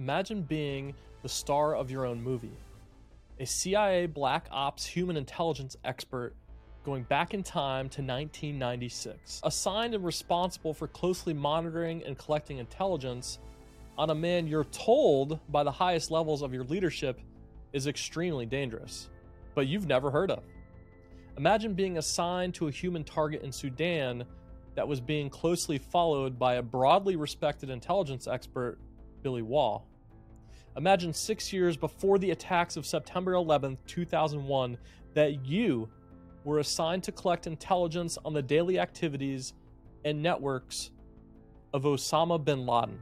Imagine being the star of your own movie. A CIA Black Ops human intelligence expert going back in time to 1996, assigned and responsible for closely monitoring and collecting intelligence on a man you're told by the highest levels of your leadership is extremely dangerous, but you've never heard of. Imagine being assigned to a human target in Sudan that was being closely followed by a broadly respected intelligence expert, Billy Waugh. Imagine six years before the attacks of September 11, 2001, that you were assigned to collect intelligence on the daily activities and networks of Osama bin Laden.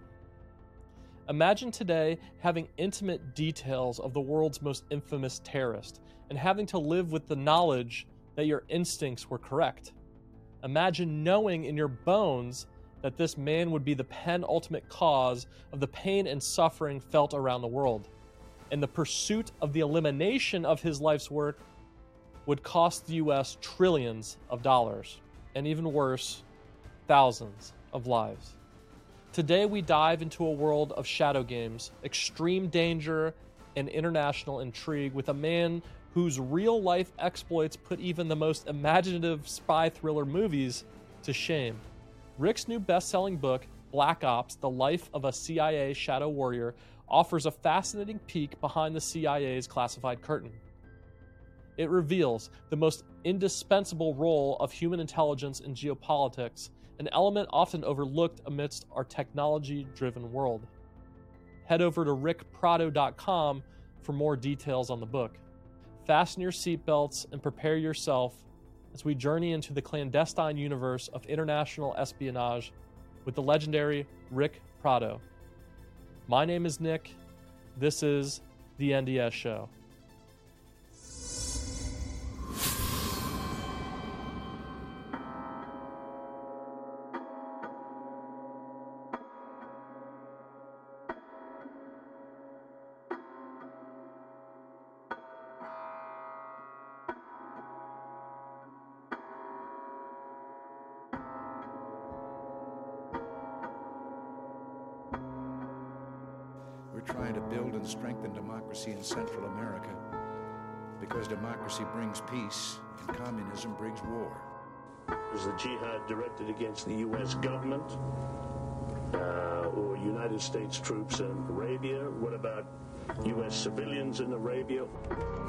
Imagine today having intimate details of the world's most infamous terrorist and having to live with the knowledge that your instincts were correct. Imagine knowing in your bones that this man would be the penultimate cause of the pain and suffering felt around the world. And the pursuit of the elimination of his life's work would cost the US trillions of dollars, and even worse, thousands of lives. Today, we dive into a world of shadow games, extreme danger, and international intrigue with a man whose real life exploits put even the most imaginative spy thriller movies to shame. Ric's new best selling book, Black Ops The Life of a CIA Shadow Warrior, offers a fascinating peek behind the CIA's classified curtain. It reveals the most indispensable role of human intelligence in geopolitics, an element often overlooked amidst our technology driven world. Head over to ricprado.com for more details on the book. Fasten your seatbelts and prepare yourself as we journey into the clandestine universe of international espionage with the legendary Ric Prado. My name is Nick. This is The NDS Show. Directed against the U.S. government uh, or United States troops in Arabia? What about U.S. civilians in Arabia?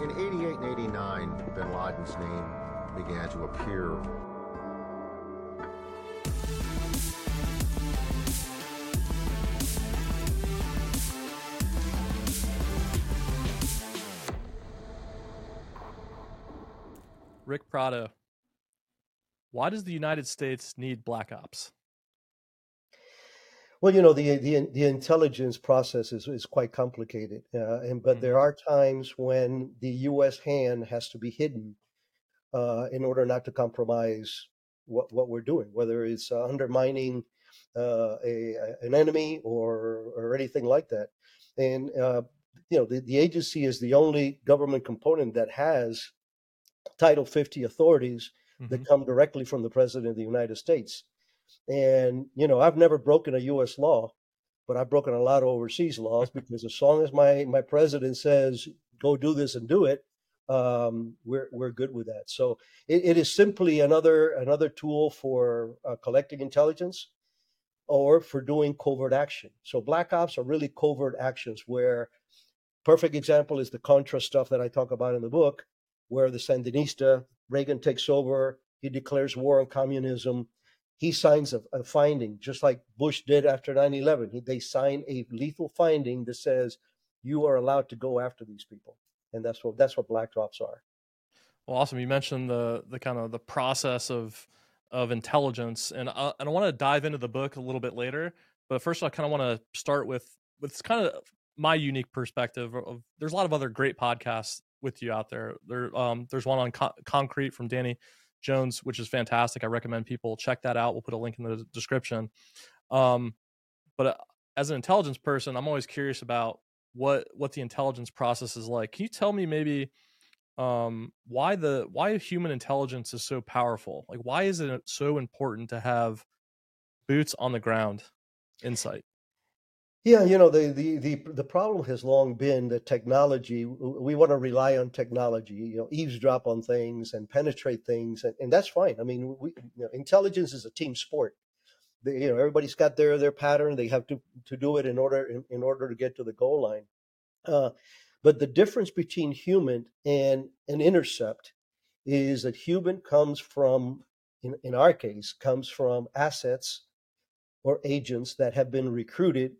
In 88 and 89, bin Laden's name began to appear. Ric Prado. Why does the United States need black ops? Well, you know, the the, the intelligence process is, is quite complicated, uh, and but there are times when the U.S. hand has to be hidden uh, in order not to compromise what what we're doing, whether it's uh, undermining uh, a, an enemy or or anything like that. And uh, you know, the, the agency is the only government component that has Title 50 authorities that Mhm. come directly from the President of the United States. And, you know, I've never broken a U.S. law, but I've broken a lot of overseas laws because as long as my, my president says, go do this and do it, um, we're, we're good with that. So it, it is simply another, another tool for uh, collecting intelligence or for doing covert action. So black ops are really covert actions where perfect example is the Contra stuff that I talk about in the book, where the Sandinista, Reagan takes over, he declares war on communism. He signs a, a finding, just like Bush did after 9 11. They sign a lethal finding that says you are allowed to go after these people. And that's what that's what black ops are. Well, awesome. You mentioned the the kind of the process of of intelligence, and uh, and I want to dive into the book a little bit later. But first, I kind of want to start with with kind of my unique perspective. Of there's a lot of other great podcasts with you out there. There, um, there's one on Con- Koncrete from Danny Jones, which is fantastic. I recommend people check that out. We'll put a link in the description. Um, but uh, as an intelligence person, I'm always curious about what what the intelligence process is like. Can you tell me maybe um, why the why human intelligence is so powerful? Like, why is it so important to have boots on the ground insight? Yeah, you know, the, the the the problem has long been that technology, we want to rely on technology, you know, eavesdrop on things and penetrate things, and, and that's fine. I mean, we, you know, intelligence is a team sport. You know, everybody's got their their pattern. They have to to do it in order in, in order to get to the goal line. Uh, but the difference between human and an intercept is that human comes from, in, in our case, comes from assets or agents that have been recruited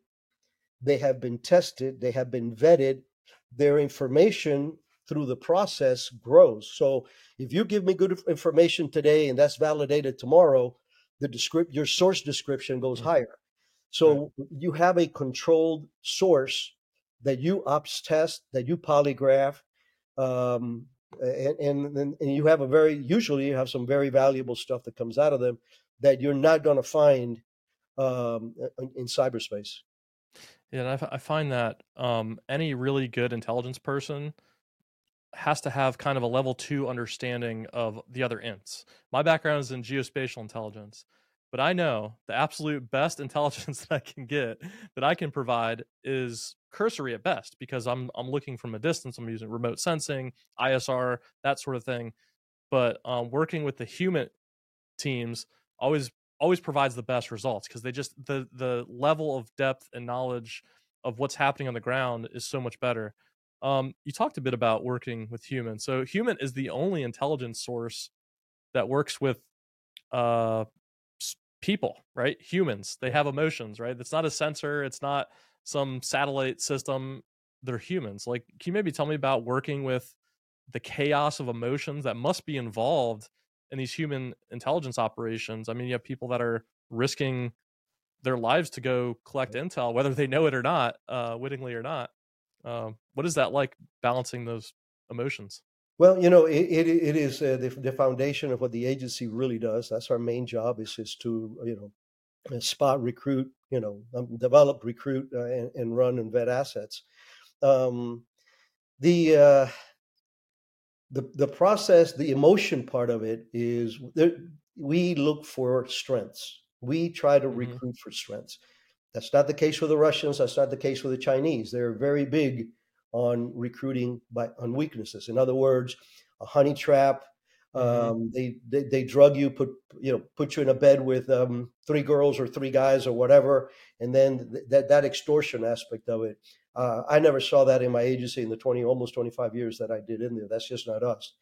they have been tested, they have been vetted, their information through the process grows. So if you give me good information today and that's validated tomorrow, the descript your source description goes mm-hmm. higher. So right. you have a controlled source that you ops test, that you polygraph, um, and, and and you have a very usually you have some very valuable stuff that comes out of them that you're not going to find um, in, in cyberspace. Yeah, and I, find that um, any really good intelligence person has to have kind of a level two understanding of the other ints. My background is in geospatial intelligence, but I know the absolute best intelligence that I can get that I can provide is cursory at best because I'm I'm looking from a distance. I'm using remote sensing, ISR, that sort of thing. But um, working with the human teams always always provides the best results because they just the the level of depth and knowledge of what's happening on the ground is so much better. Um, you talked a bit about working with human. So human is the only intelligence source that works with uh, people, right? Humans. They have emotions, right? It's not a sensor. It's not some satellite system. They're humans. Like, can you maybe tell me about working with the chaos of emotions that must be involved in these human intelligence operations. I mean, you have people that are risking their lives to go collect intel, whether they know it or not, uh, wittingly or not. Um, what is that like balancing those emotions? Well, you know, it, it, it is uh, the, the foundation of what the agency really does. That's our main job is, is to, you know, uh, spot, recruit, you know, um, develop, recruit, uh, and, and, run and vet assets. Um, the uh, the the process, the emotion part of it is there, we look for strengths. We try to mm-hmm. recruit for strengths. That's not the case with the Russians. That's not the case with the Chinese. They're very big on recruiting by on weaknesses. In other words, a honey trap. Mm-hmm. Um, they, they, they drug you, put you know, put you in a bed with um, three girls or three guys or whatever, and then th- that that extortion aspect of it uh, I never saw that in my agency in the 20, almost 25 years that I did in there. That's just not us.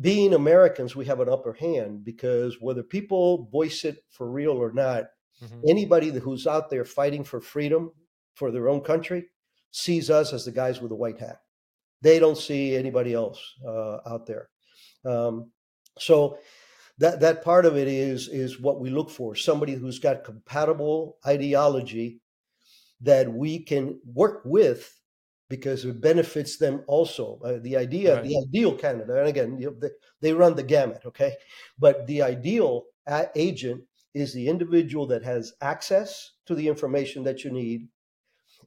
Being Americans, we have an upper hand because whether people voice it for real or not, mm-hmm. anybody who's out there fighting for freedom for their own country sees us as the guys with the white hat. They don't see anybody else uh, out there. Um, so that that part of it is is what we look for: somebody who's got compatible ideology that we can work with because it benefits them also. Uh, the idea, right. the ideal candidate, and again, you know, they, they, run the gamut, okay? But the ideal agent is the individual that has access to the information that you need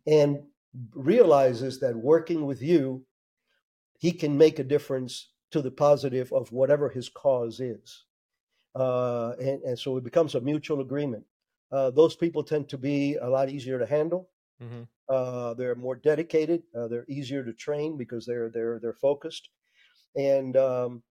and realizes that working with you, he can make a difference to the positive of whatever his cause is. Uh, and, and so it becomes a mutual agreement uh, those people tend to be a lot easier to handle. Mm-hmm. Uh, they're more dedicated. Uh, they're easier to train because they're they're they're focused. And um,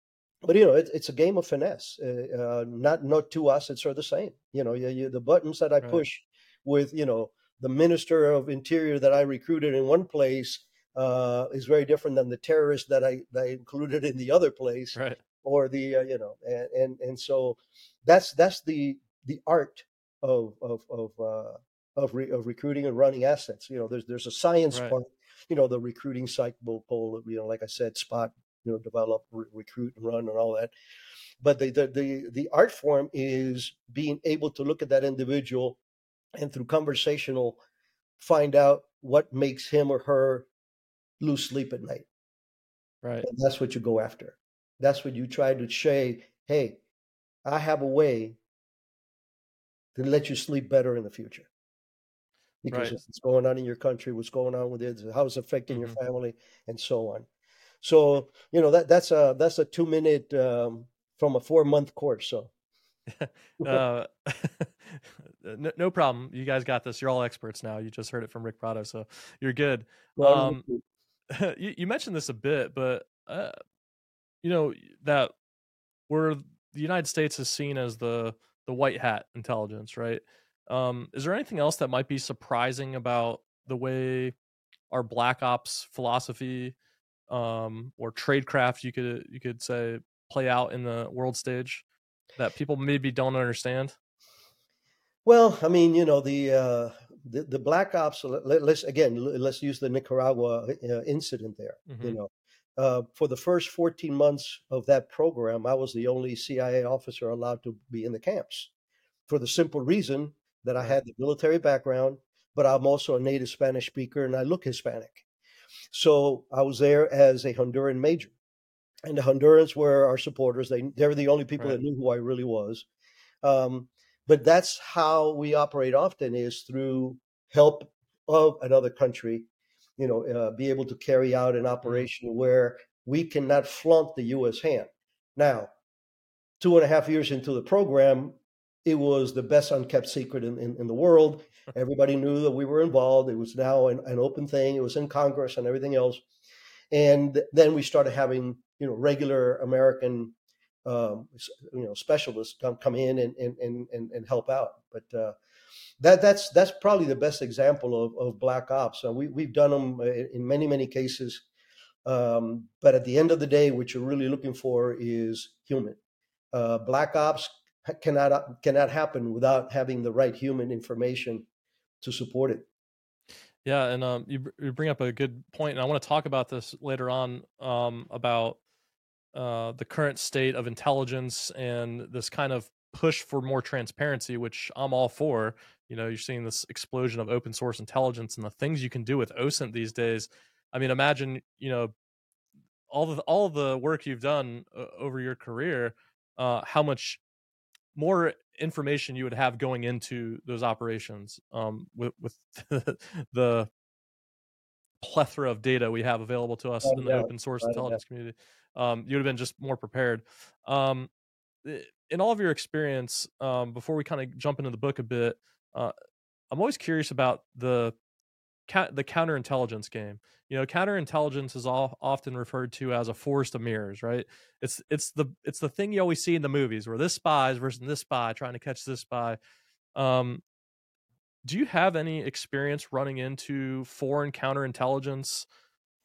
but you know it, it's a game of finesse. Uh, uh, not not to us, it's sort of the same. You know, you, you, the buttons that I right. push with you know the minister of interior that I recruited in one place uh, is very different than the terrorist that I, that I included in the other place. Right. Or the you know and, and and so that's that's the the art of of of uh, of, re, of recruiting and running assets. You know, there's there's a science right. part. You know, the recruiting cycle, pull. You know, like I said, spot. You know, develop, re- recruit, and run, and all that. But the, the the the art form is being able to look at that individual, and through conversational, find out what makes him or her lose sleep at night. Right. And that's what you go after. That's what you try to say. Hey, I have a way to let you sleep better in the future. Because right. what's going on in your country, what's going on with it, how it's affecting mm-hmm. your family, and so on. So you know that that's a that's a two minute um, from a four month course. So uh, no, no, problem. You guys got this. You're all experts now. You just heard it from Ric Prado, so you're good. Um, you, you mentioned this a bit, but uh, you know that we're the United States is seen as the the white hat intelligence, right? Um, is there anything else that might be surprising about the way our black ops philosophy um, or tradecraft, you could you could say, play out in the world stage that people maybe don't understand? Well, I mean, you know, the uh, the, the black ops. Let, us again, let's use the Nicaragua uh, incident there. Mm-hmm. You know, uh, for the first 14 months of that program, I was the only CIA officer allowed to be in the camps, for the simple reason that I had the military background, but I'm also a native Spanish speaker and I look Hispanic. So I was there as a Honduran major, and the Hondurans were our supporters. They they were the only people Right. that knew who I really was. Um, but that's how we operate often is through help of another country you know uh, be able to carry out an operation where we cannot flaunt the us hand. Now two and a half years into the program it was the best unkept secret in, in, in the world. Everybody knew that we were involved. It was now an, an open thing. It was in congress and everything else. And then we started having you know regular american um, you know specialists come come in and and and, and, and help out. But uh, that that's that's probably the best example of, of black ops. So we we've done them in many many cases. Um, but at the end of the day, what you're really looking for is human. Uh, black ops cannot cannot happen without having the right human information to support it. Yeah, and um, you you bring up a good point, and I want to talk about this later on um, about uh, the current state of intelligence and this kind of push for more transparency, which I'm all for. You know, you're seeing this explosion of open source intelligence and the things you can do with OSINT these days. I mean, imagine you know all the all the work you've done uh, over your career, uh, how much more information you would have going into those operations um, with with the plethora of data we have available to us a in the doubt, open source without a doubt. intelligence community. Um, you would have been just more prepared. Um, in all of your experience, um, before we kind of jump into the book a bit, uh, I'm always curious about the the counterintelligence game. You know, counterintelligence is all often referred to as a forest of mirrors, right? It's it's the it's the thing you always see in the movies where this spy is versus this spy trying to catch this spy. Um, do you have any experience running into foreign counterintelligence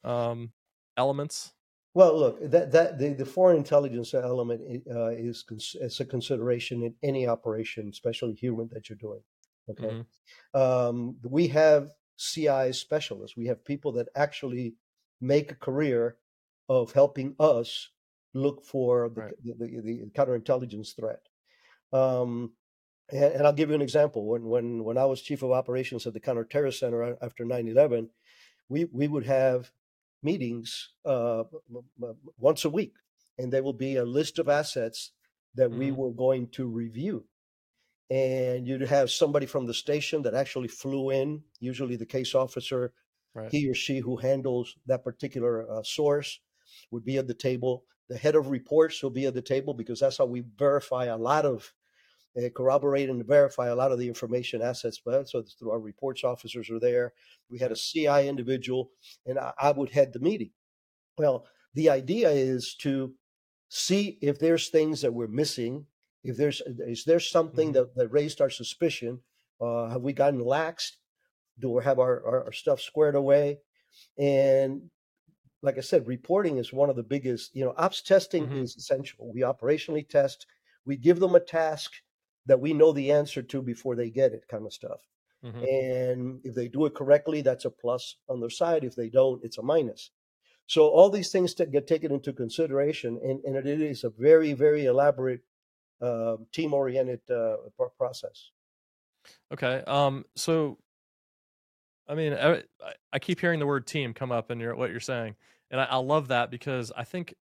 um, elements? Well, look, that that the, the foreign intelligence element uh, is it's a consideration in any operation, especially human that you're doing. Okay, Mhm. um, we have CI specialists. We have people that actually make a career of helping us look for the Right. the, the, the counterintelligence threat. Um, and, and I'll give you an example. When when when I was chief of operations at the Counterterrorist Center after 9/11, we we would have meetings uh, once a week, and there will be a list of assets that we Mhm. were going to review. And you'd have somebody from the station that actually flew in, usually the case officer, Right. he or she who handles that particular uh, source would be at the table. The head of reports will be at the table because that's how we verify a lot of, uh, corroborate and verify a lot of the information assets. But so through our reports officers are there. We had a CI individual, and I, I would head the meeting. Well, the idea is to see if there's things that we're missing. If there's is there something Mhm. that, that raised our suspicion? Uh, have we gotten laxed? Do we have our, our, our stuff squared away? And like I said, reporting is one of the biggest. You know, ops testing Mhm. is essential. We operationally test. We give them a task that we know the answer to before they get it, kind of stuff. Mhm. And if they do it correctly, that's a plus on their side. If they don't, it's a minus. So all these things to get taken into consideration, and, and it is a very, very elaborate uh, team-oriented uh, process. Okay. Um. So, I mean, I, I- keep hearing the word team come up in your what you're saying, and I, I love that because I think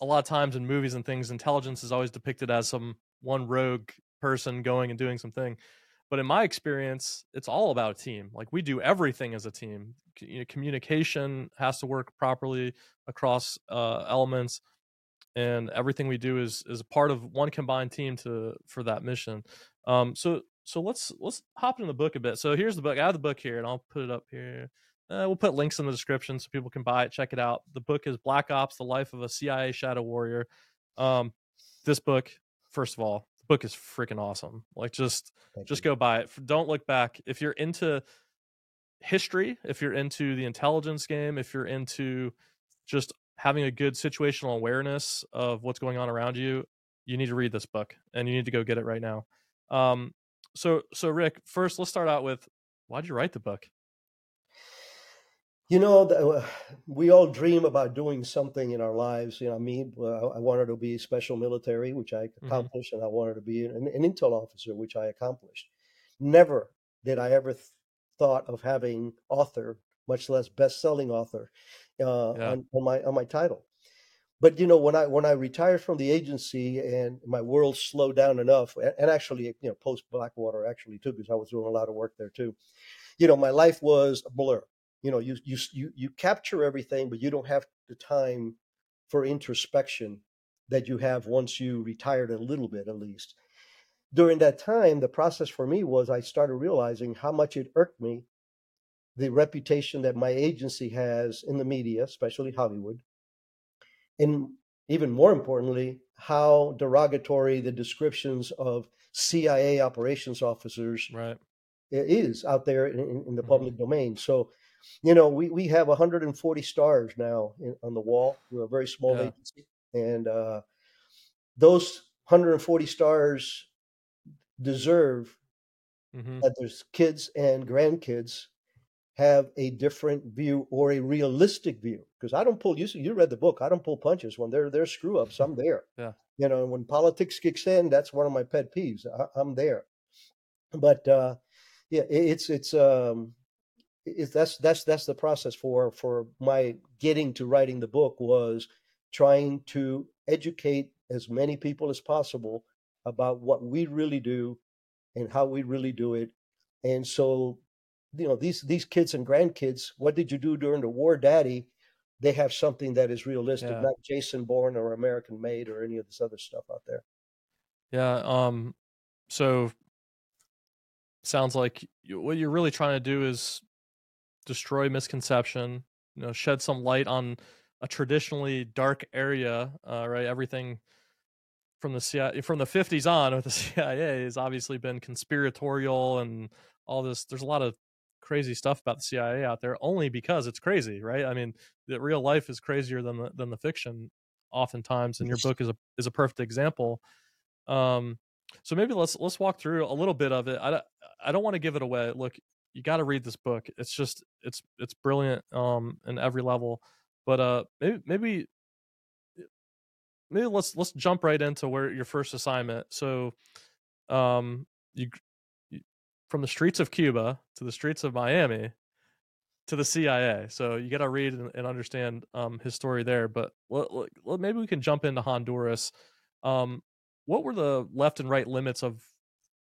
a lot of times in movies and things, intelligence is always depicted as some one rogue person going and doing something. But in my experience, it's all about a team. Like we do everything as a team. You know, communication has to work properly across uh, elements, and everything we do is is a part of one combined team to for that mission. Um, so so let's let's hop into the book a bit. So here's the book. I have the book here, and I'll put it up here. Uh, we'll put links in the description so people can buy it, check it out. The book is Black Ops: The Life of a CIA Shadow Warrior. Um, this book, first of all, the book is freaking awesome. Like, just Thank just you. go buy it. Don't look back. If you're into history, if you're into the intelligence game, if you're into just having a good situational awareness of what's going on around you, you need to read this book and you need to go get it right now. Um, so, so Ric, first, let's start out with why'd you write the book? You know, the- uh, we all dream about doing something in our lives. You know, me, I wanted to be special military, which I accomplished, and I wanted to be an, an intel officer, which I accomplished. Never did I ever th- thought of having author, much less best-selling author, uh, Yeah. on, on my on my title. But you know, when I when I retired from the agency and my world slowed down enough, and, and actually, you know, post Blackwater actually too, because I was doing a lot of work there too. You know, my life was a blur you know you you you you capture everything but you don't have the time for introspection that you have once you retired a little bit at least during that time the process for me was i started realizing how much it irked me the reputation that my agency has in the media especially hollywood and even more importantly how derogatory the descriptions of cia operations officers Right. is out there in, in, the Mhm. public domain. So, you know, we, we have 140 stars now in, on the wall. We're a very small Yeah. agency. And uh, those 140 stars deserve hmm that there's kids and grandkids have a different view or a realistic view. Because I don't pull you you read the book. I don't pull punches when they're they're screw ups. I'm there. Yeah. You know, when politics kicks in, that's one of my pet peeves. I, I'm there. But uh, yeah, it, it's it's um, it's that's that's that's the process for for my getting to writing the book was trying to educate as many people as possible about what we really do and how we really do it. And so, you know, these these kids and grandkids, what did you do during the war, Daddy? They have something that is realistic, Yeah. not Jason Bourne or American Made or any of this other stuff out there. Yeah. Um. So sounds like you, what you're really trying to do is destroy misconception. You know, shed some light on a traditionally dark area. Uh, right. Everything from the CIA from the 50s on with the CIA has obviously been conspiratorial and all this. There's a lot of crazy stuff about the CIA out there, only because it's crazy, right? I mean, the real life is crazier than the than the fiction, oftentimes, and your book is a is a perfect example. Um, so maybe let's let's walk through a little bit of it. I don't, I don't want to give it away. Look, you got to read this book. It's just it's it's brilliant um in every level. But uh maybe maybe maybe let's let's jump right into where your first assignment. So um you from the streets of Cuba to the streets of Miami to the CIA. So you got to read and, and understand um his story there, but maybe we can jump into Honduras. Um what were the left and right limits of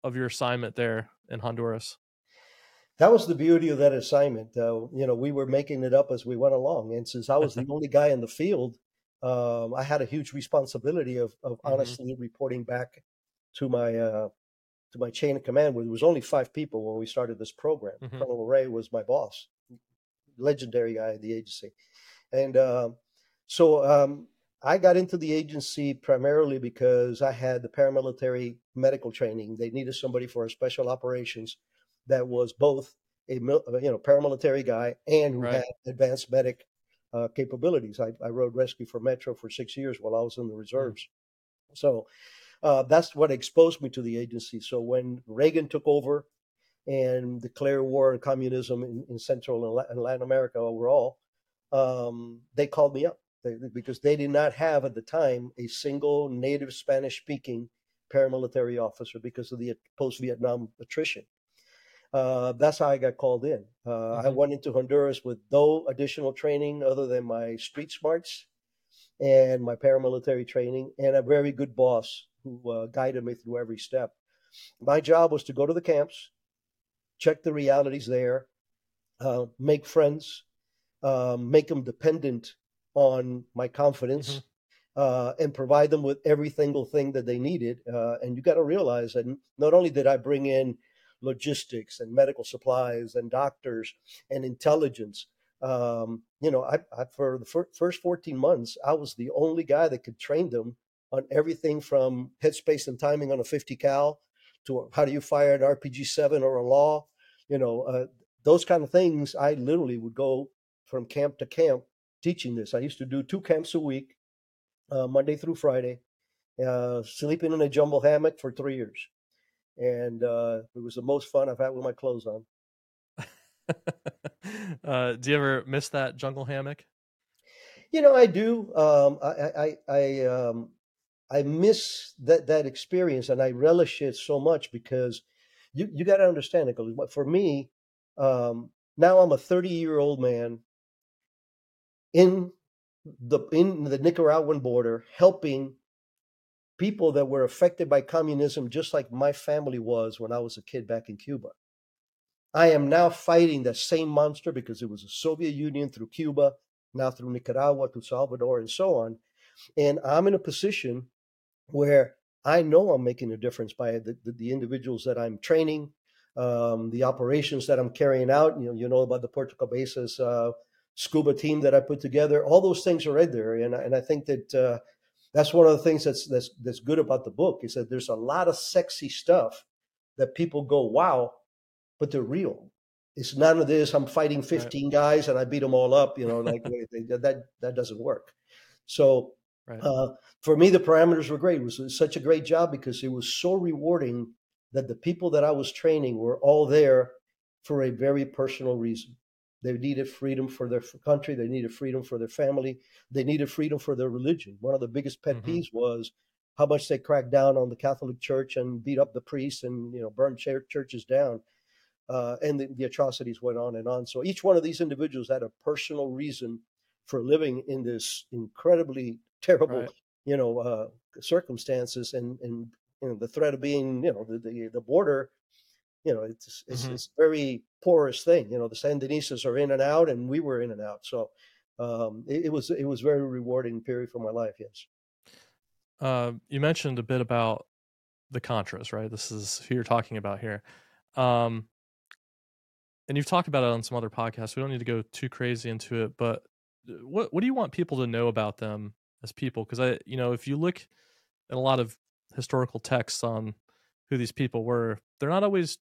of your assignment there in Honduras? That was the beauty of that assignment. Uh, you know, we were making it up as we went along, and since I was the only guy in the field, um, I had a huge responsibility of, of Mhm. honestly reporting back to my uh, to my chain of command. Where there was only five people when we started this program. Mhm. Colonel Ray was my boss, legendary guy at the agency, and um so um, I got into the agency primarily because I had the paramilitary medical training. They needed somebody for a special operations that was both a uh, you know paramilitary guy and who Right. had advanced medic uh, capabilities. I, I rode rescue for Metro for six years while I was in the reserves. So uh, that's what exposed me to the agency. So when Reagan took over and declared war on communism in, in Central and La- and Latin America overall, um, they called me up they, because they did not have at the time a single native Spanish speaking paramilitary officer because of the post Vietnam attrition. Uh, that's how I got called in. Uh, I Mhm. went into Honduras with no additional training other than my street smarts and my paramilitary training, and a very good boss who uh, guided me through every step. My job was to go to the camps, check the realities there, uh, make friends, um, make them dependent on my confidence, uh, and provide them with every single thing that they needed. Uh, and you got to realize that not only did I bring in logistics and medical supplies and doctors and intelligence. Um, you know, I, I for the fir- first 14 months, I was the only guy that could train them on everything from headspace and timing on a 50 cal to how do you fire an RPG 7 or a law, you know, uh, those kind of things. I literally would go from camp to camp teaching this. I used to do two camps a week, uh, Monday through Friday, uh, sleeping in a jumbo hammock for three years. And uh, it was the most fun I've had with my clothes on. uh, do you ever miss that jungle hammock? You know, I do. Um, I, I, I, um, I miss that that experience, and I relish it so much because you you got to understand it. For me, um, now I'm a 30 year old man in the in the Nicaraguan border, helping people that were affected by communism, just like my family was when I was a kid back in Cuba. I am now fighting the same monster because it was the Soviet Union through Cuba, now through Nicaragua to Salvador and so on. And I'm in a position where I know I'm making a difference by the, the, the individuals that I'm training, um, the operations that I'm carrying out. You know, you know about the Puerto Cabezas uh, scuba team that I put together. All those things are right there, and and I think that uh, that's one of the things that's that's that's good about the book is that there's a lot of sexy stuff that people go wow, but they're real. It's none of this. I'm fighting 15 guys and I beat them all up. You know, like that that doesn't work. So Right. Uh, for me, the parameters were great. It was such a great job because it was so rewarding that the people that I was training were all there for a very personal reason. They needed freedom for their country. They needed freedom for their family. They needed freedom for their religion. One of the biggest pet mm-hmm. peeves was how much they cracked down on the Catholic Church and beat up the priests and you know burned churches down. Uh, and the, the, atrocities went on and on. So each one of these individuals had a personal reason for living in this incredibly terrible, right. you know, uh, circumstances and and you know the threat of being, you know, the the, the border, you know, it's it's, mm-hmm. it's very porous thing. You know, the Sandinistas are in and out, and we were in and out. So um, it, it was it was very rewarding period for my life. Yes. Uh, you mentioned a bit about the Contras, right? This is who you're talking about here. Um, and you've talked about it on some other podcasts. We don't need to go too crazy into it, but uh, what what do you want people to know about them as people because i you know if you look at a lot of historical texts on who these people were they're not always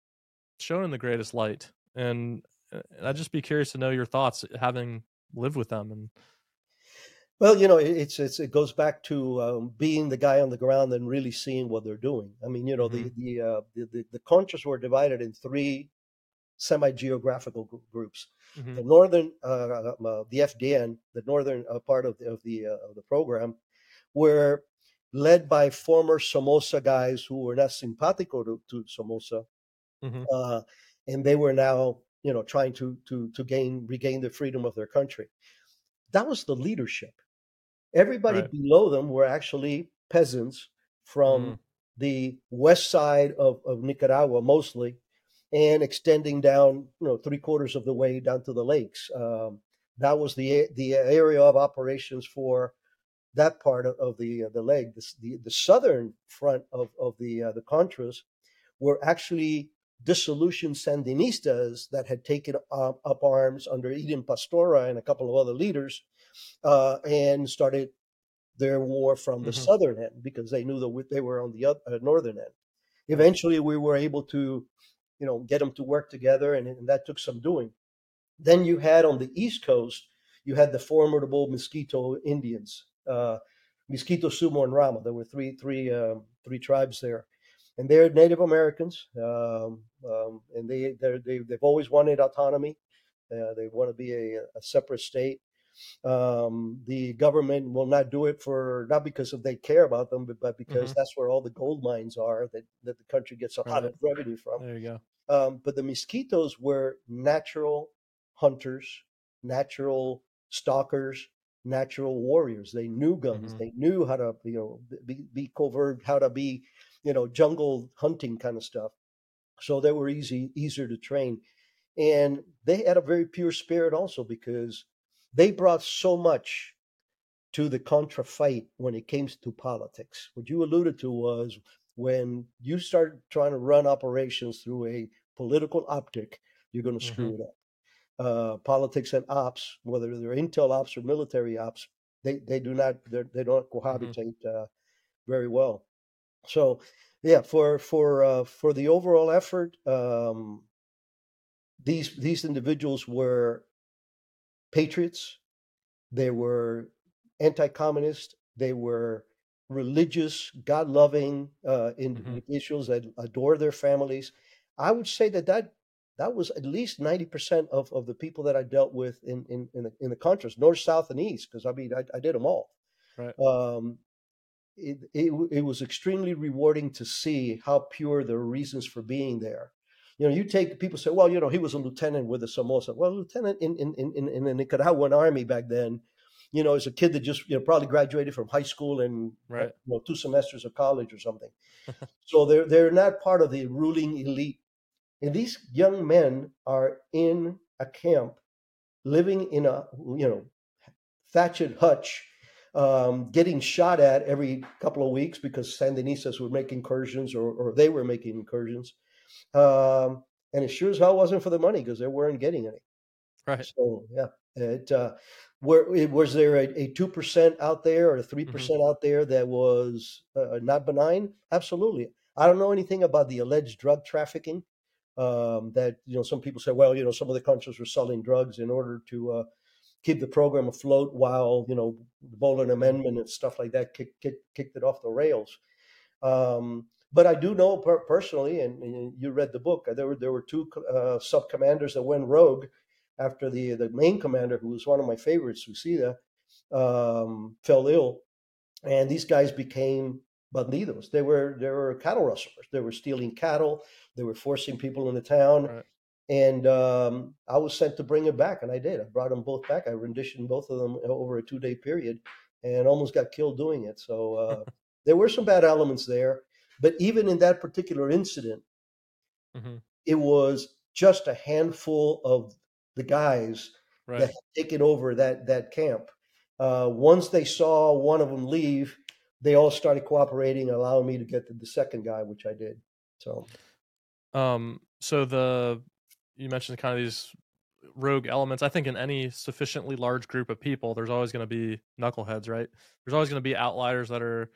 shown in the greatest light and uh, i'd just be curious to know your thoughts having lived with them and well you know it's, it's it goes back to um, being the guy on the ground and really seeing what they're doing i mean you know mm-hmm. the the, uh, the the the contras were divided in three semi-geographical groups Mm-hmm. The northern, uh, uh, the FDN, the northern uh, part of the of the, uh, of the program, were led by former Somoza guys who were not simpatico to, to Somoza, mm-hmm. Uh, and they were now you know trying to to to gain regain the freedom of their country. That was the leadership. Everybody right. below them were actually peasants from mm. the west side of, of Nicaragua, mostly, and extending down, you know, three quarters of the way down to the lakes. Um, that was the the area of operations for that part of, the uh, the leg. The, the, the southern front of of the uh, the Contras were actually dissolution Sandinistas that had taken up, up arms under Eden Pastora and a couple of other leaders, uh, and started their war from the mm-hmm. southern end because they knew that they were on the other, uh, northern end. Eventually, we were able to you know, get them to work together, and, and that took some doing. Then you had on the East Coast, you had the formidable Mosquito Indians, uh, Miskito, Sumo, and Rama. There were three, three, um, three tribes there, and they're Native Americans, um, um, and they they they've always wanted autonomy. Uh, they want to be a, a separate state. Um, the government will not do it for not because of they care about them, but, but because mm-hmm. that's where all the gold mines are that, that the country gets a right. lot of revenue from. There you go. Um, but the mosquitoes were natural hunters, natural stalkers, natural warriors. They knew guns. Mm-hmm. They knew how to, you know, be, be covert, how to be, you know, jungle hunting kind of stuff. So they were easy, easier to train. And they had a very pure spirit also because they brought so much to the contra fight when it came to politics. What you alluded to was when you start trying to run operations through a political optic, you're going to screw Mhm. it up. Uh, politics and ops, whether they're intel ops or military ops, they they do not they're- don't cohabitate uh, very well. So, yeah, for for uh, for the overall effort, um, these these individuals were patriots. They were anti-communist. They were religious, God-loving uh, individuals that adore their families. I would say that that that was at least ninety percent of, of the people that I dealt with in in in the, in the Contras, north, south, and east, because I mean I, I did them all. Right. Um, it, it it was extremely rewarding to see how pure their reasons for being there. You know, you take people say, well, you know, he was a lieutenant with the Somoza. Well, lieutenant in in in, in in the Nicaraguan army back then, you know, as a kid that just you know probably graduated from high school and Right. you know two semesters of college or something. so they're they're not part of the ruling elite. And these young men are in a camp, living in a you know thatched hutch, um, getting shot at every couple of weeks because Sandinistas would make incursions or, or they were making incursions. Um, and it sure as hell wasn't for the money because they weren't getting any. Right. So yeah, it uh, where it, was there a two percent out there or a 3 percent out there that was uh, not benign? Absolutely. I don't know anything about the alleged drug trafficking. Um, that you know, some people say, well, you know, some of the countries were selling drugs in order to uh, keep the program afloat while you know the Boland Amendment and stuff like that kicked kick, kicked it off the rails. Um, but I do know per- personally, and, and you read the book. There were there were two uh, sub commanders that went rogue after the the main commander, who was one of my favorites, Suicida, um, fell ill, and these guys became bandidos. They were they were cattle rustlers. They were stealing cattle. They were forcing people in the town. Right. And um, I was sent to bring it back, and I did. I brought them both back. I renditioned both of them over a two day period, and almost got killed doing it. So uh, there were some bad elements there. But even in that particular incident, Mhm. it was just a handful of the guys Right. that had taken over that that camp. Uh, once they saw one of them leave, they all started cooperating, allowing me to get the, the second guy, which I did. So Um, so the you mentioned kind of these rogue elements. I think in any sufficiently large group of people, there's always going to be knuckleheads, right? There's always going to be outliers that are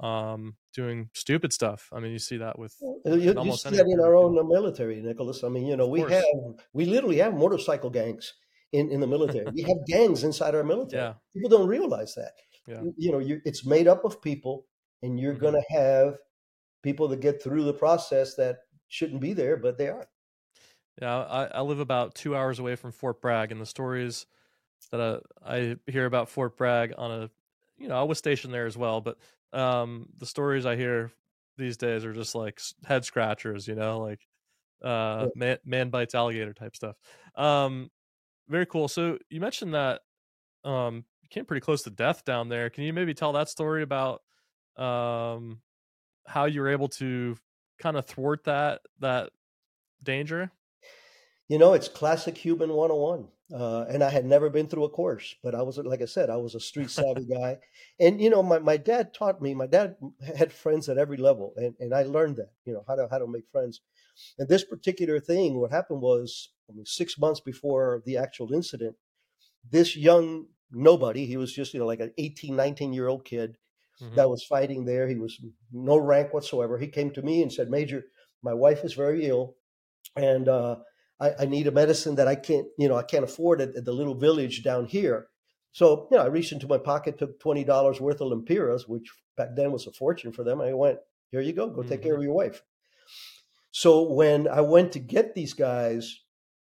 um doing stupid stuff. I mean, you see that with you, you almost see that in our own military, Nicholas. I mean, you know, Of we course. have we literally have motorcycle gangs in, in the military. we have gangs inside our military. Yeah. People don't realize that. Yeah. You, know, you, it's made up of people, and you're Mhm. going to have people that get through the process that shouldn't be there, but they are. Yeah, I, I live about two hours away from Fort Bragg, and the stories that uh, I hear about Fort Bragg on a, you know, I was stationed there as well, but um, the stories I hear these days are just like head scratchers, you know, like uh, Yeah. man, man bites alligator type stuff. Um, very cool. So you mentioned that um, you came pretty close to death down there. Can you maybe tell that story about um, how you were able to kind of thwart that that danger? You know, it's classic human 101. Uh, and I had never been through a course, but I was, like I said, I was a street savvy guy. And, you know, my, my dad taught me, my dad had friends at every level. And, and I learned that, you know, how to, how to make friends. And this particular thing, what happened was I mean, six months before the actual incident, this young nobody, he was just, you know, like an 18, 19 year old kid Mhm. that was fighting there. He was no rank whatsoever. He came to me and said, Major, my wife is very ill. And, uh, I, I need a medicine that I can't, you know, I can't afford it at the little village down here. So, you know, I reached into my pocket, took twenty dollars worth of lempiras, which back then was a fortune for them. I went, "Here you go, go take care of your wife." So when I went to get these guys,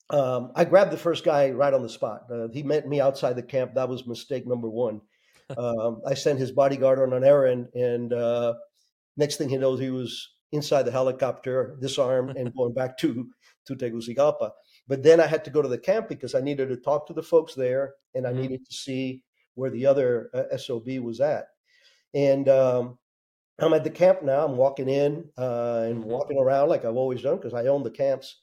um, I grabbed the first guy right on the spot. Uh, he met me outside the camp. That was mistake number one. Um, I sent his bodyguard on an errand, and uh, next thing he knows, he was inside the helicopter, disarmed, and going back to to Tegucigalpa. But then I had to go to the camp because I needed to talk to the folks there, and I Mhm. needed to see where the other uh, SOB was at. And um, I'm at the camp now. I'm walking in uh, and Mhm. walking around like I've always done because I own the camps.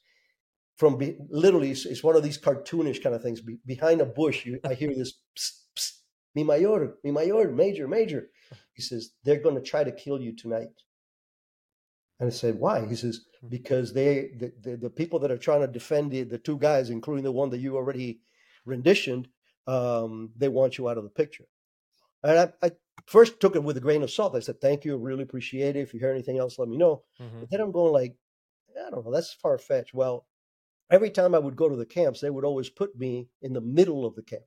From be, literally, it's, it's one of these cartoonish kind of things. Be, behind a bush, you, I hear this, psst, psst, mi mayor, mi mayor, major, major. He says, they're going to try to kill you tonight. And I said, why? He says, because they, the, the, the people that are trying to defend the, the two guys, including the one that you already renditioned, um, they want you out of the picture. And I, I first took it with a grain of salt. I said, thank you, really appreciate it. If you hear anything else, let me know. Mhm. But then I'm going like, I don't know, that's far fetched. Well, every time I would go to the camps, they would always put me in the middle of the camp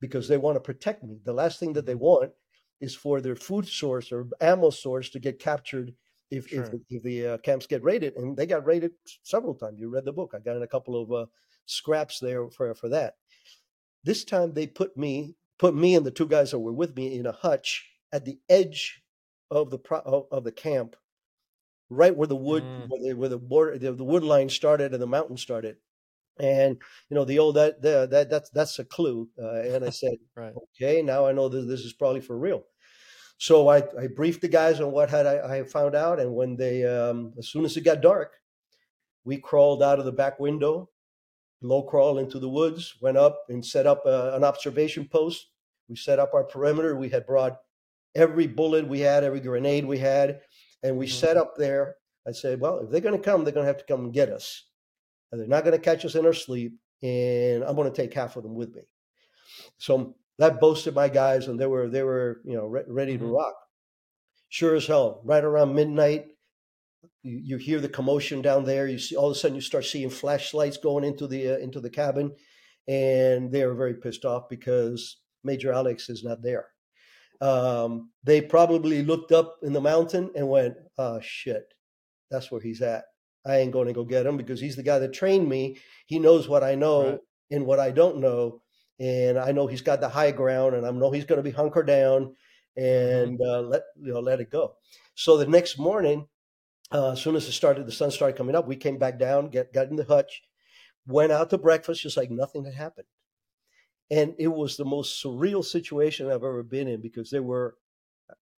because they want to protect me. The last thing that they want is for their food source or ammo source to get captured if if, Sure. if the uh, camps get raided. And they got raided several times. You read the book. I got in a couple of uh, scraps there for for that. This time they put me put me and the two guys that were with me in a hutch at the edge of the pro- of, of the camp, right where the wood Mm. where, the, where the border the, the wood line started and the mountain started. And you know the old that that, that that's that's a clue. Uh, and I said, Right. okay, now I know that this is probably for real. So I, I briefed the guys on what had I, I found out, and when they um, as soon as it got dark, we crawled out of the back window, low crawl into the woods, went up and set up a, an observation post. We set up our perimeter. We had brought every bullet we had, every grenade we had, and we Mhm. set up there. I said, well, if they're going to come, they're going to have to come and get us. And they're not going to catch us in our sleep, and I'm going to take half of them with me. So that boasted my guys, and they were they were you know re- ready to Mhm. rock. Sure as hell. Right around midnight, you, you hear the commotion down there. You see all of a sudden you start seeing flashlights going into the uh, into the cabin, and they are very pissed off because Major Alex is not there. Um, they probably looked up in the mountain and went, "Oh shit, that's where he's at. I ain't going to go get him because he's the guy that trained me. He knows what I know Right. and what I don't know, and I know he's got the high ground, and I know he's going to be hunkered down and uh, let you know let it go." So the next morning, uh, as soon as it started, the sun started coming up. We came back down, get got in the hutch, went out to breakfast, just like nothing had happened. And it was the most surreal situation I've ever been in because there were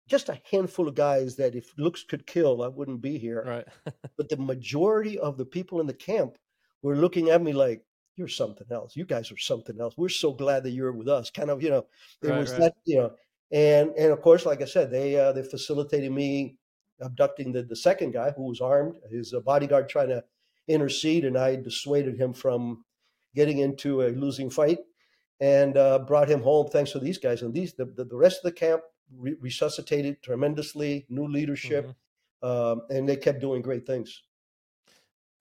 just a handful of guys that if looks could kill, I wouldn't be here. Right. But the majority of the people in the camp were looking at me like, "You're something else. You guys are something else. We're so glad that you're with us." Kind of, you know, it Right, was right. that, you know, and and of course, like I said, they uh, they facilitated me abducting the the second guy who was armed. His uh, bodyguard trying to intercede, and I dissuaded him from getting into a losing fight and uh, brought him home thanks to these guys. And these the, the, the rest of the camp re- resuscitated tremendously, new leadership, Mhm. um, and they kept doing great things.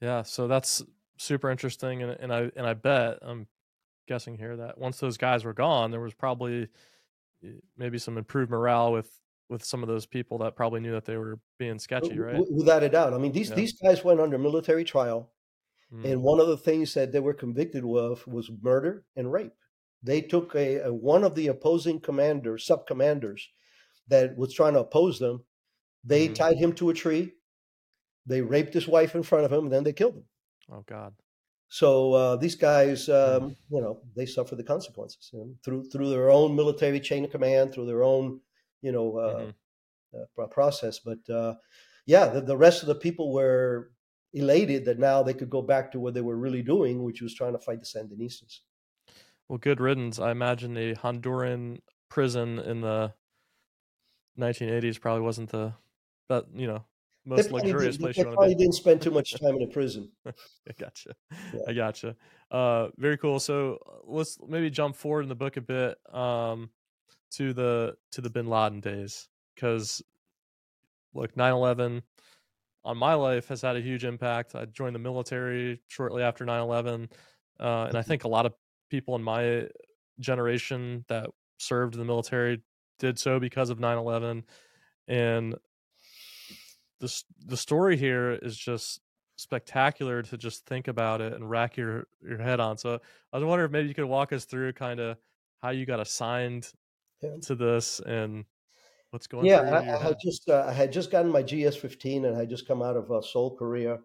Yeah, so that's super interesting, and and I and I bet I'm guessing here that once those guys were gone, there was probably eh, maybe some improved morale with with some of those people that probably knew that they were being sketchy, right? Without a doubt. I mean, these Yeah. these guys went under military trial, Mm, and one of the things that they were convicted of was murder and rape. They took a, a one of the opposing commanders, sub commanders, that was trying to oppose them. They Mhm. tied him to a tree. They raped his wife in front of him, and then they killed him. Oh God. So uh, these guys, um, you know, they suffer the consequences you know, through through their own military chain of command, through their own, you know, uh, Mhm. uh, process. But uh, yeah, the, the rest of the people were elated that now they could go back to what they were really doing, which was trying to fight the Sandinistas. Well, good riddance. I imagine the Honduran prison in the 1980s probably wasn't the, but you know, most probably, luxurious place you want to probably be. didn't spend too much time in a prison. I gotcha. Yeah. I gotcha. Uh, very cool. So uh, let's maybe jump forward in the book a bit um, to the to the Bin Laden days, because look, 9/11 on my life has had a huge impact. I joined the military shortly after 9/11, uh, and I think a lot of people in my generation that served in the military did so because of 9/11, and the the story here is just spectacular to just think about it and rack your your head on. So I was wondering if maybe you could walk us through kind of how you got assigned Yeah. to this and what's going Yeah, I, I had just uh, I had just gotten my GS-15 and I had just come out of uh, Seoul, Korea,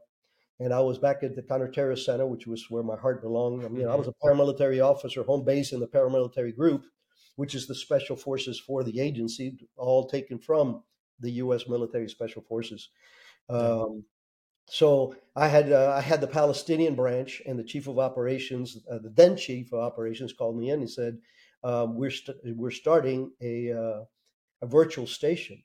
and I was back at the counterterrorist center, which was where my heart belonged. I mean, I was a paramilitary officer, home base in the paramilitary group, which is the special forces for the agency, all taken from the U.S. military special forces. Um, so I had uh, I had the Palestinian branch, and the chief of operations, uh, the then chief of operations, called me in and said, um, "We're st- we're starting a uh, a virtual station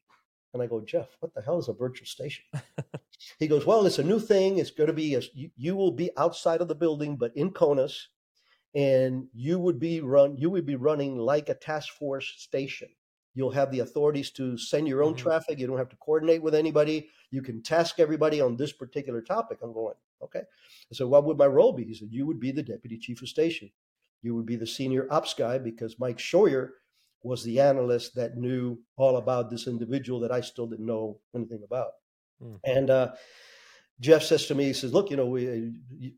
And I go, Jeff, what the hell is a virtual station? he goes, well, it's a new thing. It's going to be, a, you, you will be outside of the building, but in CONUS, and you would be run, you would be running like a task force station. You'll have the authorities to send your own Mhm. traffic. You don't have to coordinate with anybody. You can task everybody on this particular topic. I'm going, okay. So what would my role be? He said, you would be the deputy chief of station. You would be the senior ops guy because Mike Scheuer was the analyst that knew all about this individual that I still didn't know anything about. Hmm. And uh, Jeff says to me, he says, look, you know, we, y-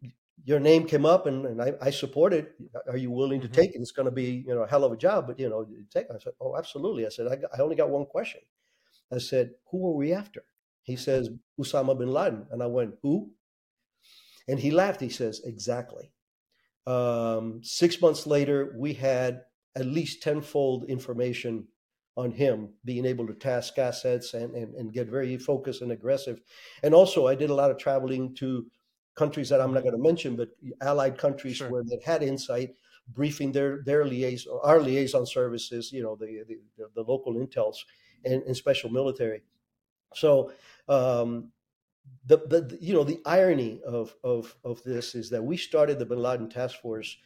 your name came up and, and I, I support it. Are you willing to Mhm. take it? It's going to be, you know, a hell of a job, but, you know, take it. I said, oh, absolutely. I said, I, got- I only got one question. I said, who are we after? He says, Osama bin Laden. And I went, who? And he laughed. He says, exactly. Um, six months later, we had at least tenfold information on him being able to task assets and, and, and get very focused and aggressive. And also, I did a lot of traveling to countries that I'm not going to mention, but allied countries Sure. where they had insight, briefing their their liaison, our liaison services, you know, the the, the local intels and, and special military. So um, the, the you know the irony of of of this is that we started the Bin Laden task force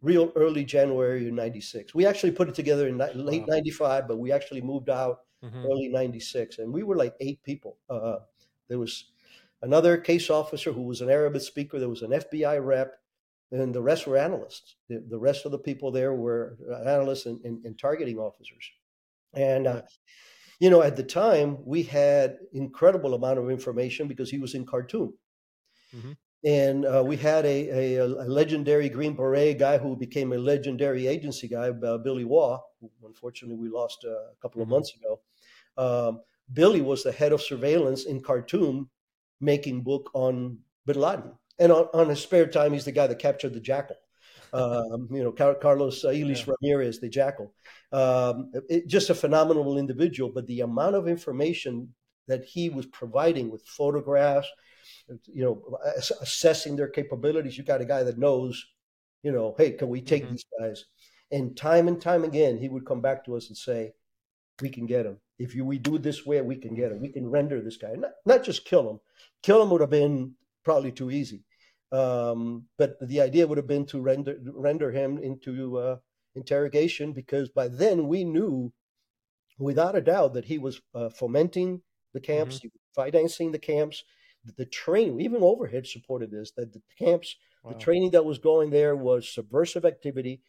real early January of '96. We actually put it together in ni- late Wow. '95, but we actually moved out Mhm. early 96 and we were like eight people uh, there was another case officer who was an arabic speaker there was an fbi rep and the rest were analysts. The, the rest of the people there were analysts and, and, and targeting officers. And uh, you know at the time we had incredible amount of information because he was in khartoum. Mhm. and uh, we had a, a, a legendary green beret guy who became a legendary agency guy uh, billy waugh who unfortunately we lost uh, a couple of Mhm. months ago. Um, Billy was the head of surveillance in Khartoum, making book on Bin Laden. And on, on his spare time, he's the guy that captured the jackal. Um, you know, Car- Carlos Ilich Yeah. Ramirez, the jackal. Um, it, just a phenomenal individual, but the amount of information that he was providing with photographs, you know, ass- assessing their capabilities. You got a guy that knows, you know, hey, can we take Mhm. these guys? And time and time again, he would come back to us and say, we can get him. If you, we do it this way, we can get him. We can render this guy, not, not just kill him. Kill him would have been probably too easy. Um, but the idea would have been to render render him into uh, interrogation because by then we knew, without a doubt, that he was uh, fomenting the camps, was financing the camps, the, the training. Even overhead supported this. That the camps Wow. the training that was going there was subversive activity.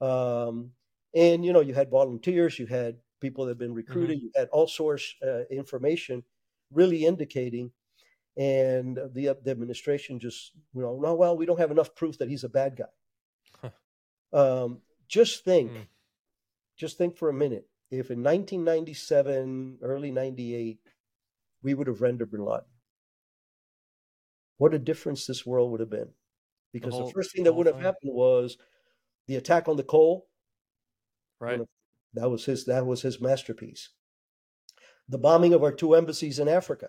Um, and, you know, you had volunteers, you had people that had been recruited, you had all source uh, information really indicating. And the, the administration just, you know, no, well, we don't have enough proof that he's a bad guy. um, just think, Mm. just think for a minute. If in 1997, early 98, we would have rendered bin Laden, what a difference this world would have been because the, whole- first thing the that would have thing. happened was the attack on the Cole. Right. That was his. That was his masterpiece. The bombing of our two embassies in Africa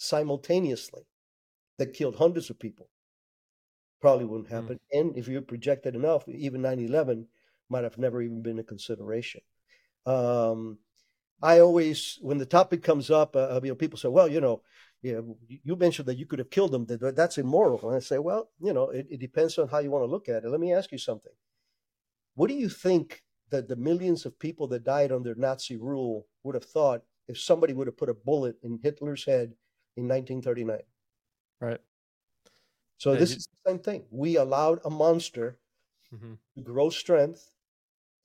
simultaneously, that killed hundreds of people. Probably wouldn't Mm. happen. And if you projected enough, even 9/11 might have never even been a consideration. Um, I always, when the topic comes up, uh, you know, people say, "Well, you know, yeah, you mentioned that you could have killed them. That that's immoral." And I say, "Well, you know, it, it depends on how you want to look at it." Let me ask you something. What do you think that the millions of people that died under Nazi rule would have thought if somebody would have put a bullet in Hitler's head in 1939? Right. So Yeah, this you- is the same thing. We allowed a monster hmm to grow strength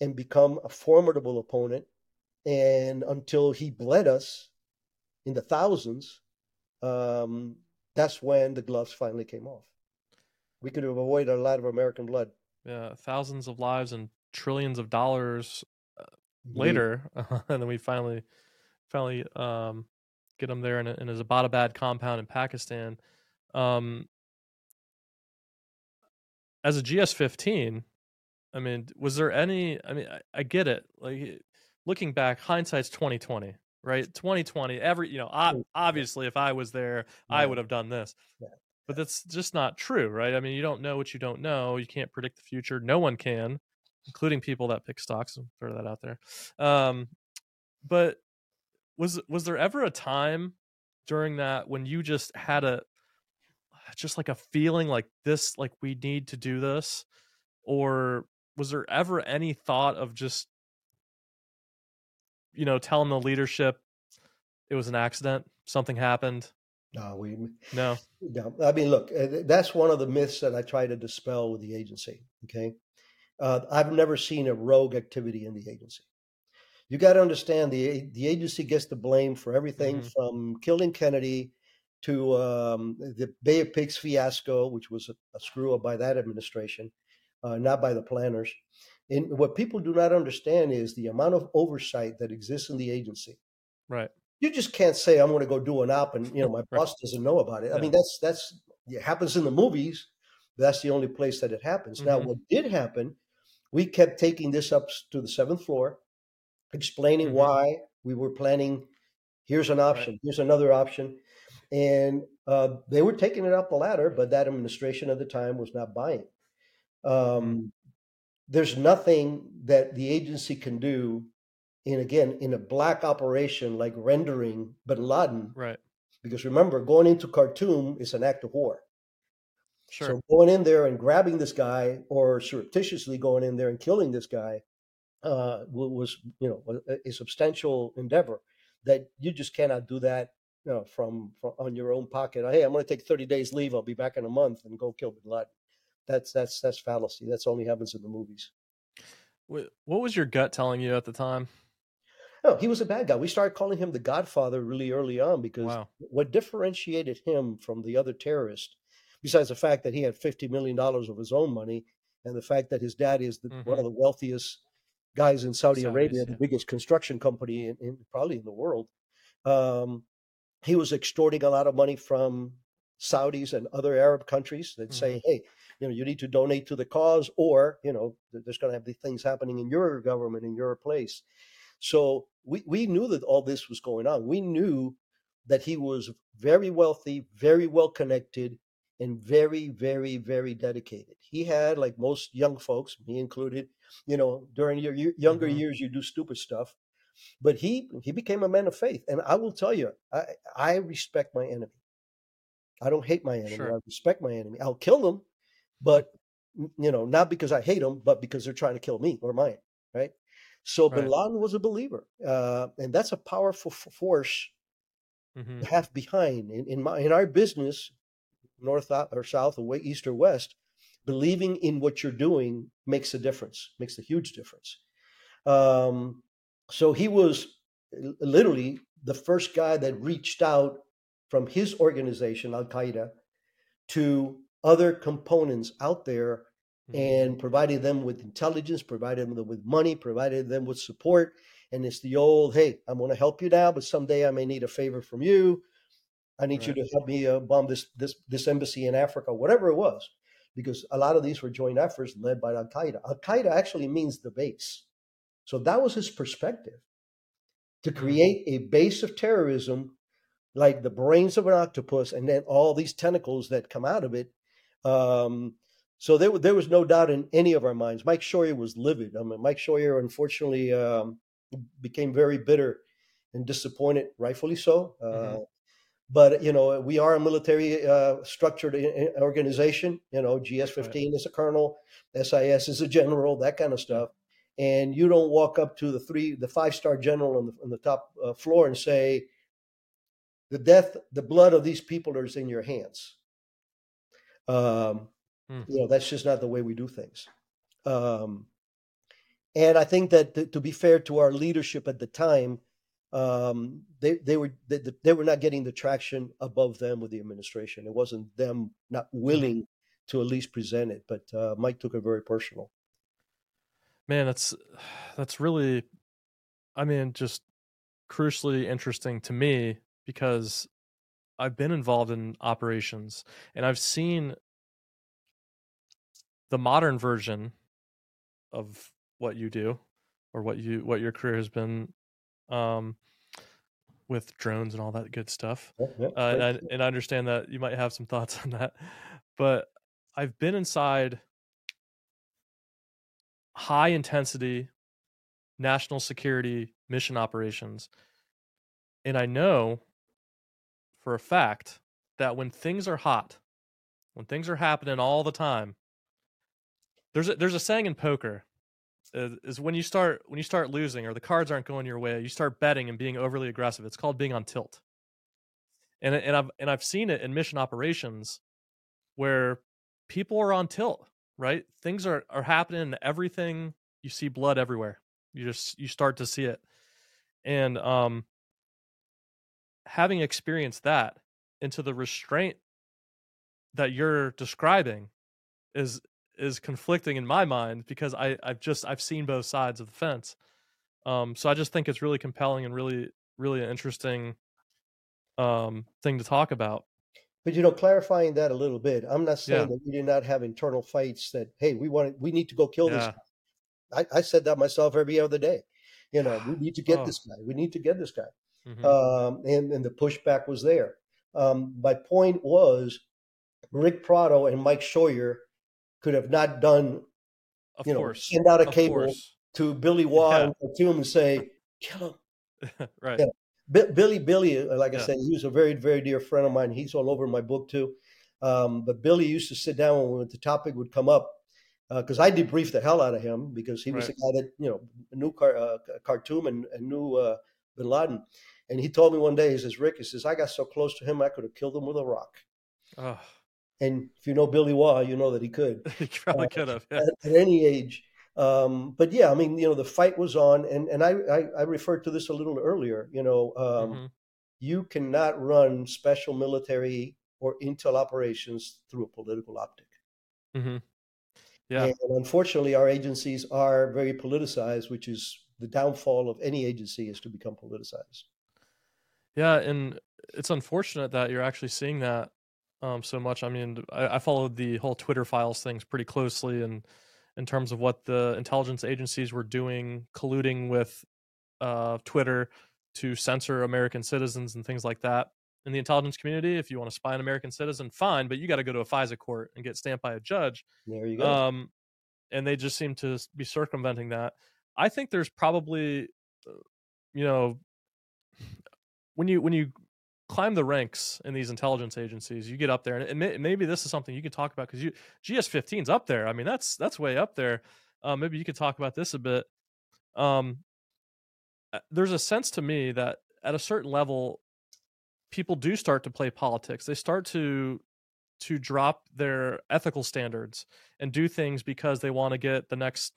and become a formidable opponent. And until he bled us in the thousands, um, that's when the gloves finally came off. We could have avoided a lot of American blood. Yeah. Thousands of lives and trillions of dollars Indeed. later, and then we finally, finally um, get him there in, a, in his Abbottabad compound in Pakistan. Um, as a GS15, I mean, was there any? I mean, I, I get it. Like looking back, hindsight's 2020, right? 2020. Every you know, ob- obviously, if I was there, I would have done this. Yeah. But that's just not true, right? I mean, you don't know what you don't know. You can't predict the future. No one can, including people that pick stocks. I'll throw that out there. Um, but was was there ever a time during that when you just had a just like a feeling like this like we need to do this or was there ever any thought of just you know telling the leadership it was an accident something happened No, we no no. I mean, look, uh, that's one of the myths that I try to dispel with the agency. Okay, uh, I've never seen a rogue activity in the agency. You got to understand the the agency gets the blame for everything Mhm. from killing Kennedy to um, the Bay of Pigs fiasco, which was a, a screw up by that administration, uh, not by the planners. And what people do not understand is the amount of oversight that exists in the agency right you just can't say I'm going to go do an op and you know my Right. boss doesn't know about it. I mean that's that's it happens in the movies. That's the only place that it happens. Now, Mhm. what did happen? We kept taking this up to the seventh floor, explaining Mhm. why we were planning. Here's an option. Here's another option, and uh, they were taking it up the ladder, but that administration at the time was not buying. Um, there's nothing that the agency can do in again in a black operation like rendering bin Laden, right because remember, going into Khartoum is an act of war. sure So going in there and grabbing this guy, or surreptitiously going in there and killing this guy, uh, was you know a, a substantial endeavor that you just cannot do that. You know, from, from on your own pocket. Hey, I'm going to take 30 days leave. I'll be back in a month and go kill Bin Laden. That's that's that's fallacy. That's only happens in the movies. What was your gut telling you at the time No, he was a bad guy. We started calling him the Godfather really early on because wow what differentiated him from the other terrorists, besides the fact that he had fifty million dollars of his own money, and the fact that his dad is the, one of the wealthiest guys in Saudi. Saudis, Arabia, the biggest construction company in, in probably in the world. Um, he was extorting a lot of money from Saudis and other Arab countries that say, Mm-hmm. "Hey, you know, you need to donate to the cause, or you know, there's going to have the things happening in your government in your place." So we we knew that all this was going on. We knew that he was very wealthy, very well connected, and very, very, very dedicated. He had, like most young folks, me included, you know, during your younger Mhm. years, you do stupid stuff. But he he became a man of faith, and I will tell you, I I respect my enemy. I don't hate my enemy. Sure. I respect my enemy. I'll kill them, but you know, not because I hate them, but because they're trying to kill me or mine, right? So Bin Laden was a believer, uh, and that's a powerful f- force hmm to have behind in, in my in our business, north or south, or east or west. Believing in what you're doing makes a difference, makes a huge difference. Um, so he was literally the first guy that reached out from his organization, Al Qaeda, to other components out there Mm-hmm. and provided them with intelligence, provided them with money, provided them with support. And it's the old, hey, I'm going to help you now, but someday I may need a favor from you. I need Right. you to help me uh, bomb this this this embassy in Africa, whatever it was, because a lot of these were joint efforts led by Al Qaeda. Al Qaeda actually means the base, so that was his perspective to Mm. create a base of terrorism, like the brains of an octopus, and then all these tentacles that come out of it. Um, so there, there was no doubt in any of our minds. Mike Scheuer was livid. I mean, Mike Scheuer unfortunately um, became very bitter and disappointed, rightfully so. Uh, Mhm. But you know, we are a military uh, structured organization. You know, GS fifteen is a colonel, SIS is a general, that kind of stuff. And you don't walk up to the three, the five star general on the, on the top uh, floor and say, "The death, the blood of these people is in your hands." Um, Hmm. You know, that's just not the way we do things. Um, and I think that to, to be fair to our leadership at the time, um, they they were they, they were not getting the traction above them with the administration. It wasn't them not willing to at least present it, but uh, Mike took it very personal. man that's that's really i mean just crucially interesting to me because i've been involved in operations and i've seen the modern version of what you do or what you what your career has been um with drones and all that good stuff Yeah, yeah, uh, and. I, and I understand that you might have some thoughts on that, but I've been inside high intensity national security mission operations And I know for a fact that when things are hot, when things are happening all the time, there's a, there's a saying in poker is, is when you start when you start losing or the cards aren't going your way, you start betting and being overly aggressive. It's called being on tilt. And and I've and I've seen it in mission operations where people are on tilt, right? Things are are happening everything you see blood everywhere. You just you start to see it. And um having experienced that into the restraint that you're describing is is conflicting in my mind because I I've just I've seen both sides of the fence. Um, so I just think it's really compelling and really really an interesting um, thing to talk about. But you know, clarifying that a little bit, I'm not saying Yeah. that we did not have internal fights. That hey, we want we need to go kill this. Guy. I, I said that myself every other day. You know, we need to get Oh. this guy. We need to get this guy. Mhm. um, and, and the pushback was there. Um, my point was Ric Prado and Mike Scheuer could have not done, of you know, course, send out a of cable course. to Billy Waugh Yeah. and Khartoum and say, kill him. right. Yeah. Bi- Billy, Billy, uh, like I Yeah. said, he was a very, very dear friend of mine. He's all over my book too. Um, but Billy used to sit down when the topic would come up because I debriefed the hell out of him because he was Right. the guy that you know knew Car- uh, Khartoum and, and knew uh, Bin Laden. And he told me one day, he says, "Ric, he says I got so close to him, I could have killed him with a rock." Oh, And if you know Billy Waugh, you know that he could you probably Uh, could have. Yeah. at, at any age. Um, but yeah, I mean, you know, the fight was on, and and I, I I referred to this a little earlier. You know, um, Mhm. you cannot run special military or intel operations through a political optic. Mm-hmm. Yeah. And unfortunately, our agencies are very politicized, which is the downfall of any agency is to become politicized. Yeah, and it's unfortunate that you're actually seeing that um, so much. I mean, I, I followed the whole Twitter files things pretty closely, and in terms of what the intelligence agencies were doing, colluding with uh, Twitter to censor American citizens and things like that. In the intelligence community, if you want to spy an American citizen, fine, but you got to go to a FISA court and get stamped by a judge. There you go. Um, and they just seem to be circumventing that. I think there's probably, uh, you know, when you when you climb the ranks in these intelligence agencies, you get up there, and, and may, maybe this is something you could talk about because you GS 15's up there. I mean, that's that's way up there. Uh, maybe you could talk about this a bit. Um, uh, there's a sense to me that at a certain level, people do start to play politics. They start to to drop their ethical standards and do things because they want to get the next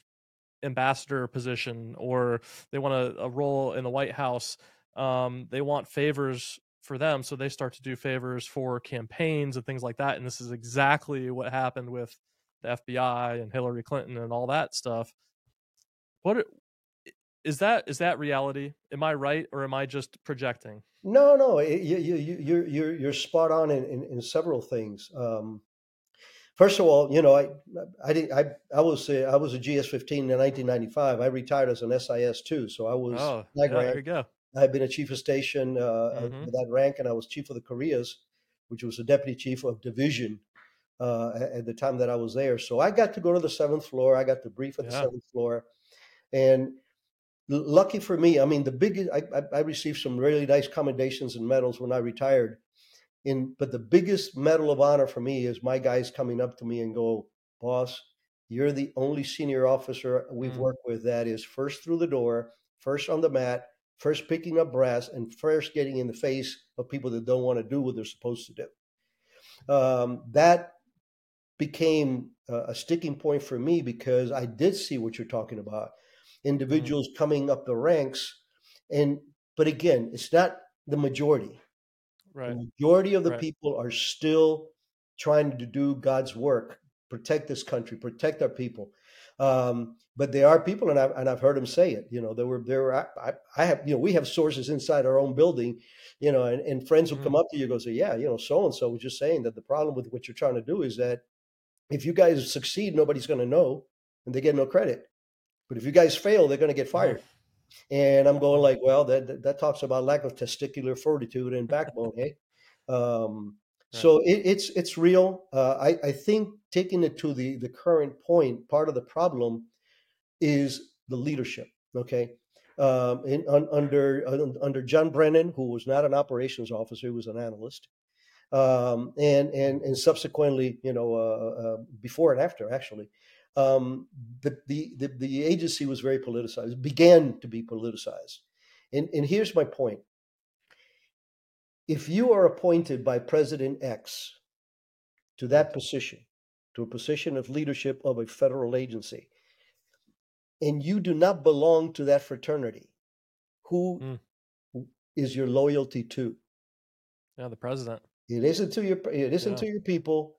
ambassador position or they want a, a role in the White House. Um, they want favors for them, so they start to do favors for campaigns and things like that. And this is exactly what happened with the FBI and Hillary Clinton and all that stuff. What is that reality? Am I right, or am I just projecting? No, no, you, you, you, you're you're you're spot on in, in, in several things. Um, first of all, you know, I I did I I was a, I was a GS fifteen in 1995. I retired as an SIS two, so I was Oh, yeah, there you go. I had been a chief of station uh, uh, Mhm. with that rank, and I was chief of the Koreas, which was a deputy chief of division uh, at, the time that I was there. So I got to go to the seventh floor. I got to brief at the seventh floor, and lucky for me, I mean, the biggest I, I, I received some really nice commendations and medals when I retired. In but the biggest medal of honor for me is my guys coming up to me and go, "Boss, you're the only senior officer we've Mm. worked with that is first through the door, first on the mat, first picking up brass, and first getting in the face of people that don't want to do what they're supposed to do." Um, that became a, a sticking point for me because I did see what you're talking about, individuals coming up the ranks, and but again, it's not the majority. Right. The majority of the Right. people are still trying to do God's work, protect this country, protect our people. Um, but there are people, and I've, and I've heard them say it. You know, there were there were I, I- have you know we have sources inside our own building, you know, and, and friends will come up to you and go say, yeah, you know, so and so was just saying that the problem with what you're trying to do is that if you guys succeed, nobody's going to know, and they get no credit. But if you guys fail, they're going to get fired. And I'm going like, well, that, that that talks about lack of testicular fortitude and backbone, hey. Um, so it, it's it's real. Uh, I I think taking it to the the current point, part of the problem is the leadership. Okay, um, in, un, under under John Brennan, who was not an operations officer, he was an analyst, um, and and and subsequently, you know, uh, uh, before and after, actually, um, the, the, the the agency was very politicized, began to be politicized, and and here's my point: if you are appointed by President X to that position, to a position of leadership of a federal agency, and you do not belong to that fraternity, who Mm. is your loyalty to? Yeah, the president. It isn't to your it isn't Yeah. to your people,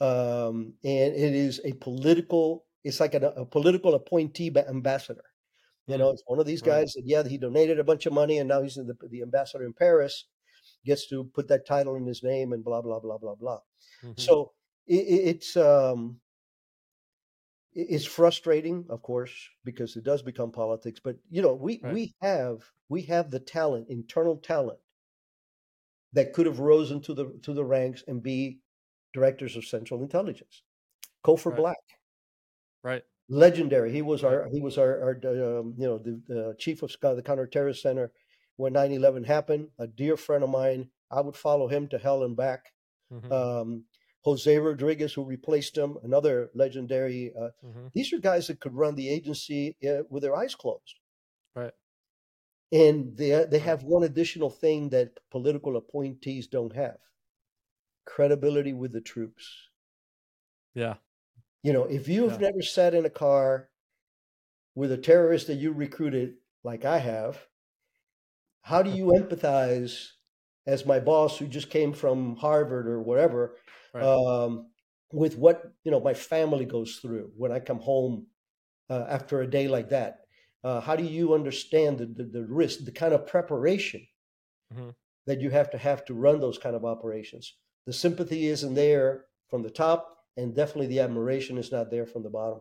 um, and it is a political. It's like a, a political appointee ambassador. You Mm. know, it's one of these Right. guys that yeah, he donated a bunch of money, and now he's the the ambassador in Paris, gets to put that title in his name, and blah blah blah blah blah. Mhm. So it, it's um, it's frustrating, of course, because it does become politics. But you know, we Right. we have we have the talent, internal talent, that could have risen to the to the ranks and be directors of Central Intelligence. Cofer Right. Black, Right. legendary. He was our he was our, our um, you know the, the chief of the counterterrorist center when 9/11 happened. A dear friend of mine. I would follow him to hell and back. Mhm. Um, Jose Rodriguez, who replaced him, another legendary. Uh, Mhm. these are guys that could run the agency uh, with their eyes closed. Right. And they they have one additional thing that political appointees don't have: credibility with the troops. Yeah. You know, if you've Yeah. never sat in a car with a terrorist that you recruited, like I have, how do you empathize as my boss, who just came from Harvard or whatever, Right. um, with what you know my family goes through when I come home uh, after a day like that? Uh, how do you understand the, the, the risk, the kind of preparation Mhm. that you have to have to run those kind of operations? The sympathy isn't there from the top, and definitely the admiration is not there from the bottom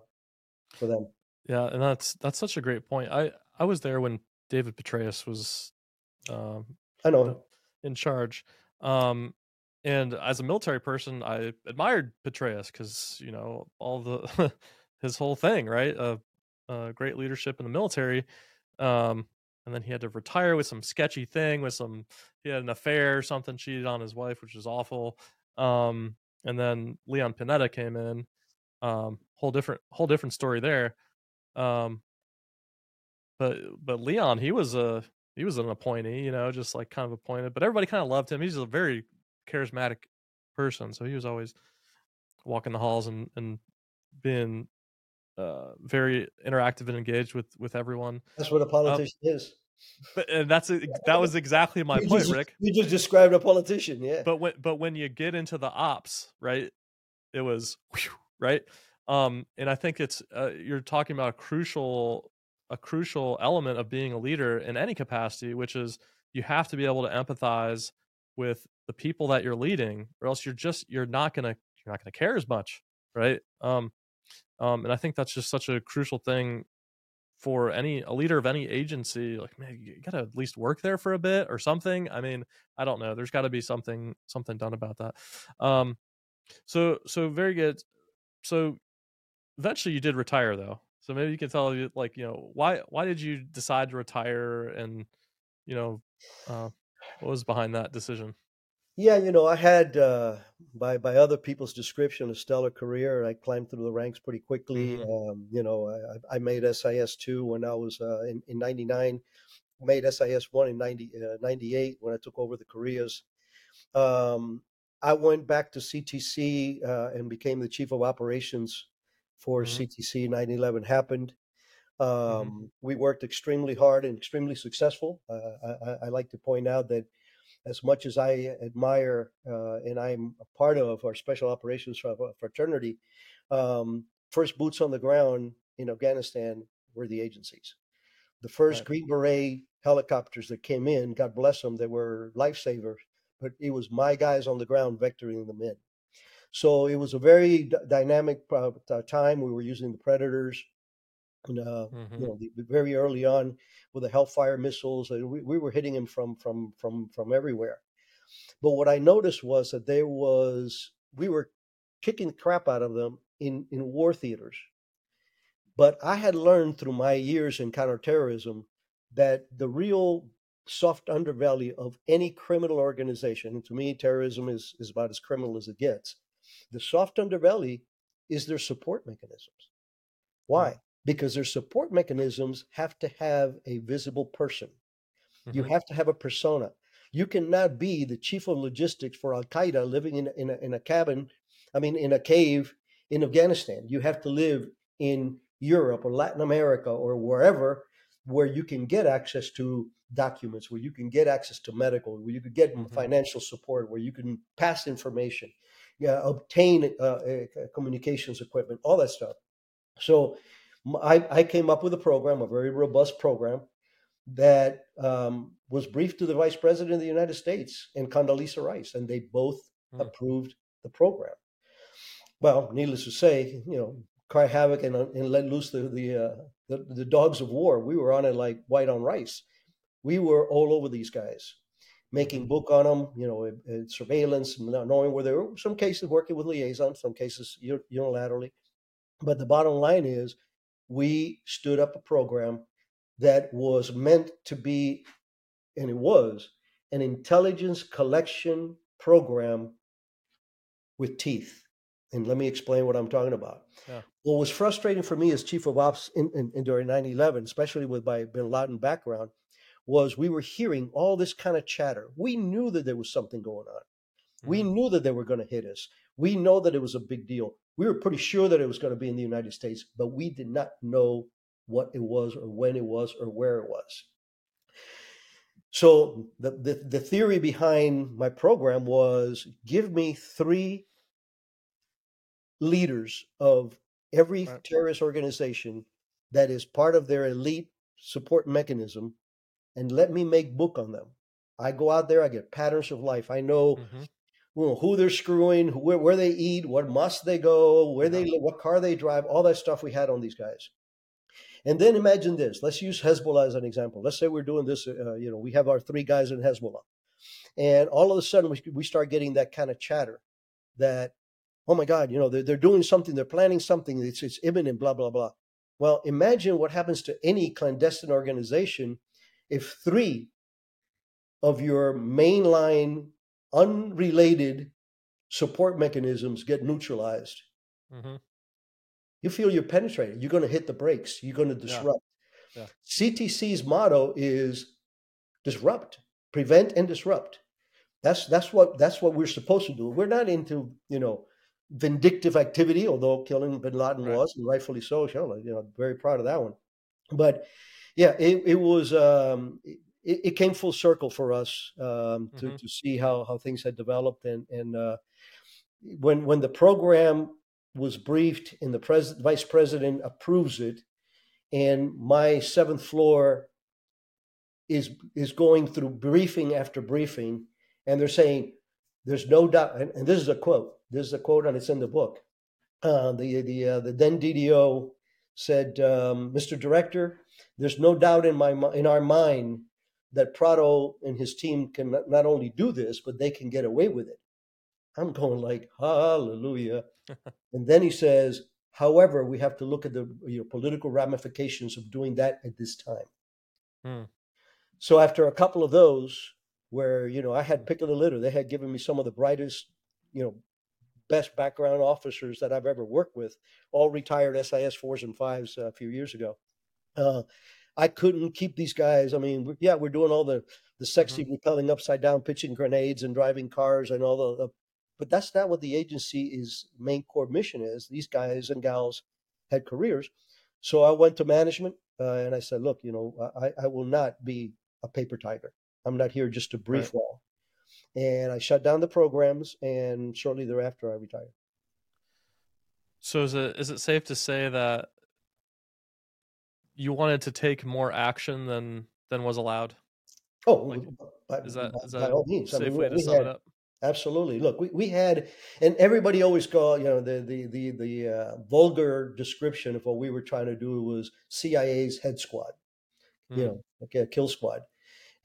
for them. Yeah, and that's that's such a great point. I I was there when David Petraeus was um, I know. in charge. Um, and as a military person, I admired Petraeus because you know all the his whole thing, right? Uh, uh, great leadership in the military. Um, and then he had to retire with some sketchy thing with some he had an affair or something, cheated on his wife, which was awful. Um, and then Leon Panetta came in. Um, whole different whole different story there. Um, but but Leon, he was a he was an appointee, you know, just like kind of appointed, but everybody kind of loved him. He's a very charismatic person, so he was always walking the halls and and being uh, very interactive and engaged with with everyone. That's what a politician is. But and that's that was exactly my you point, just, Ric. You just described a politician, yeah. But when but when you get into the ops, right, it was whew, right. Um, and I think it's uh, you're talking about a crucial a crucial element of being a leader in any capacity, which is you have to be able to empathize with the people that you're leading, or else you're just you're not gonna you're not gonna care as much, right? Um, um, and I think that's just such a crucial thing for any a leader of any agency. Like, man, you gotta at least work there for a bit or something. I mean, I don't know. There's got to be something something done about that. Um, so so very good. So eventually you did retire though. So maybe you can tell you like you know why why did you decide to retire and you know uh, what was behind that decision? Yeah, you know, I had uh, by by other people's description a stellar career. I climbed through the ranks pretty quickly. Mhm. Um, you know, I, I made SIS two when I was uh, in in '99. Made SIS one in 90, uh, 98 when I took over the Koreas. Um, I went back to CTC uh, and became the chief of operations for Mhm. CTC. 9/11 happened. Um, We worked extremely hard and extremely successful. Uh, I, I- I like to point out that as much as I admire uh, and I'm a part of our special operations fraternity, um, first boots on the ground in Afghanistan were the agencies. The first Right. Green Beret helicopters that came in, God bless them, they were lifesavers, but it was my guys on the ground vectoring them in. So it was a very d- dynamic uh, time. We were using the Predators, and, uh, Mhm. you know, the, very early on with the Hellfire missiles, and we, we were hitting them from from from from everywhere. But what I noticed was that there was we were kicking the crap out of them in in war theaters. But I had learned through my years in counterterrorism that the real soft underbelly of any criminal organization, and to me, terrorism is, is about as criminal as it gets. The soft underbelly is their support mechanisms. Why? Because their support mechanisms have to have a visible person. You Mhm. have to have a persona. You cannot be the chief of logistics for Al Qaeda living in, in, a, in a cabin, I mean, in a cave in Afghanistan. You have to live in Europe or Latin America or wherever where you can get access to documents, where you can get access to medical, where you can get Mhm. financial support, where you can pass information, yeah, obtain uh, uh, communications equipment, all that stuff. So I, I, came up with a program, a very robust program that um, was briefed to the Vice President of the United States and Condoleezza Rice, and they both Hmm. approved the program. Well, needless to say, you know, cry havoc and, uh, and let loose the the, uh, the the dogs of war. We were on it like white on rice. We were all over these guys, making book on them. You know, uh, surveillance, and not knowing where they were. Some cases working with liaison, some cases uni- unilaterally. But the bottom line is, we stood up a program that was meant to be, and it was, an intelligence collection program with teeth. And let me explain what I'm talking about. Yeah. What was frustrating for me as chief of ops in, in, in during 9 11, especially with my bin Laden background, was we were hearing all this kind of chatter. We knew that there was something going on. We Mhm. knew that they were going to hit us. We know that it was a big deal. We were pretty sure that it was going to be in the United States, but we did not know what it was or when it was or where it was. So the, the, the theory behind my program was give me three leaders of every Right. terrorist organization that is part of their elite support mechanism and let me make book on them. I go out there, I get patterns of life. I know Mhm. well, who they're screwing, where, where they eat, what must they go, where they what car they drive, all that stuff we had on these guys. And then imagine this. Let's use Hezbollah as an example. Let's say we're doing this. Uh, you know, we have our three guys in Hezbollah, and all of a sudden we we start getting that kind of chatter that, oh my God, you know, they're, they're doing something, they're planning something, it's it's imminent, blah blah blah. Well, imagine what happens to any clandestine organization if three of your mainline unrelated support mechanisms get neutralized. Mhm. You feel you're penetrated. You're going to hit the brakes. You're going to disrupt. Yeah. CTC's motto is disrupt, prevent, and disrupt. That's that's what that's what we're supposed to do. We're not into you know vindictive activity, although killing Bin Laden Right. was, and rightfully so. You know, very proud of that one. But yeah, it, it was um, it, it came full circle for us um, to Mhm. to see how how things had developed and and uh, when when the program was briefed and the pres- vice president approves it and my seventh floor is is going through briefing after briefing and they're saying there's no doubt and, and this is a quote this is a quote and it's in the book uh, the the uh, the then DDO said um, Mr. Director there's no doubt in my in our mind that Prado and his team can not- only do this but they can get away with it I'm going like hallelujah and then he says however we have to look at the you know, political ramifications of doing that at this time Hmm. so after a couple of those, where you know I had pick of the litter, they had given me some of the brightest, you know, best background officers that I've ever worked with, all retired SIS fours and fives a few years ago. Uh, I couldn't keep these guys. I mean, yeah, we're doing all the the sexy repelling upside down, pitching grenades, and driving cars, and all the. the but that's not what the agency is main core mission is. These guys and gals had careers, so I went to management uh, and I said, look, you know, I, I will not be a paper tiger. I'm not here just to brief well. And I shut down the programs, and shortly thereafter, I retired. So is it is it safe to say that you wanted to take more action than than was allowed? Oh, Like, by, Is that by- is by all means. I safe mean, way we, to we sum had, it up? Absolutely. Look, we, we had, and everybody always call, you know, the the the the uh, vulgar description of what we were trying to do was CIA's head squad, you Mm. know, like a kill squad,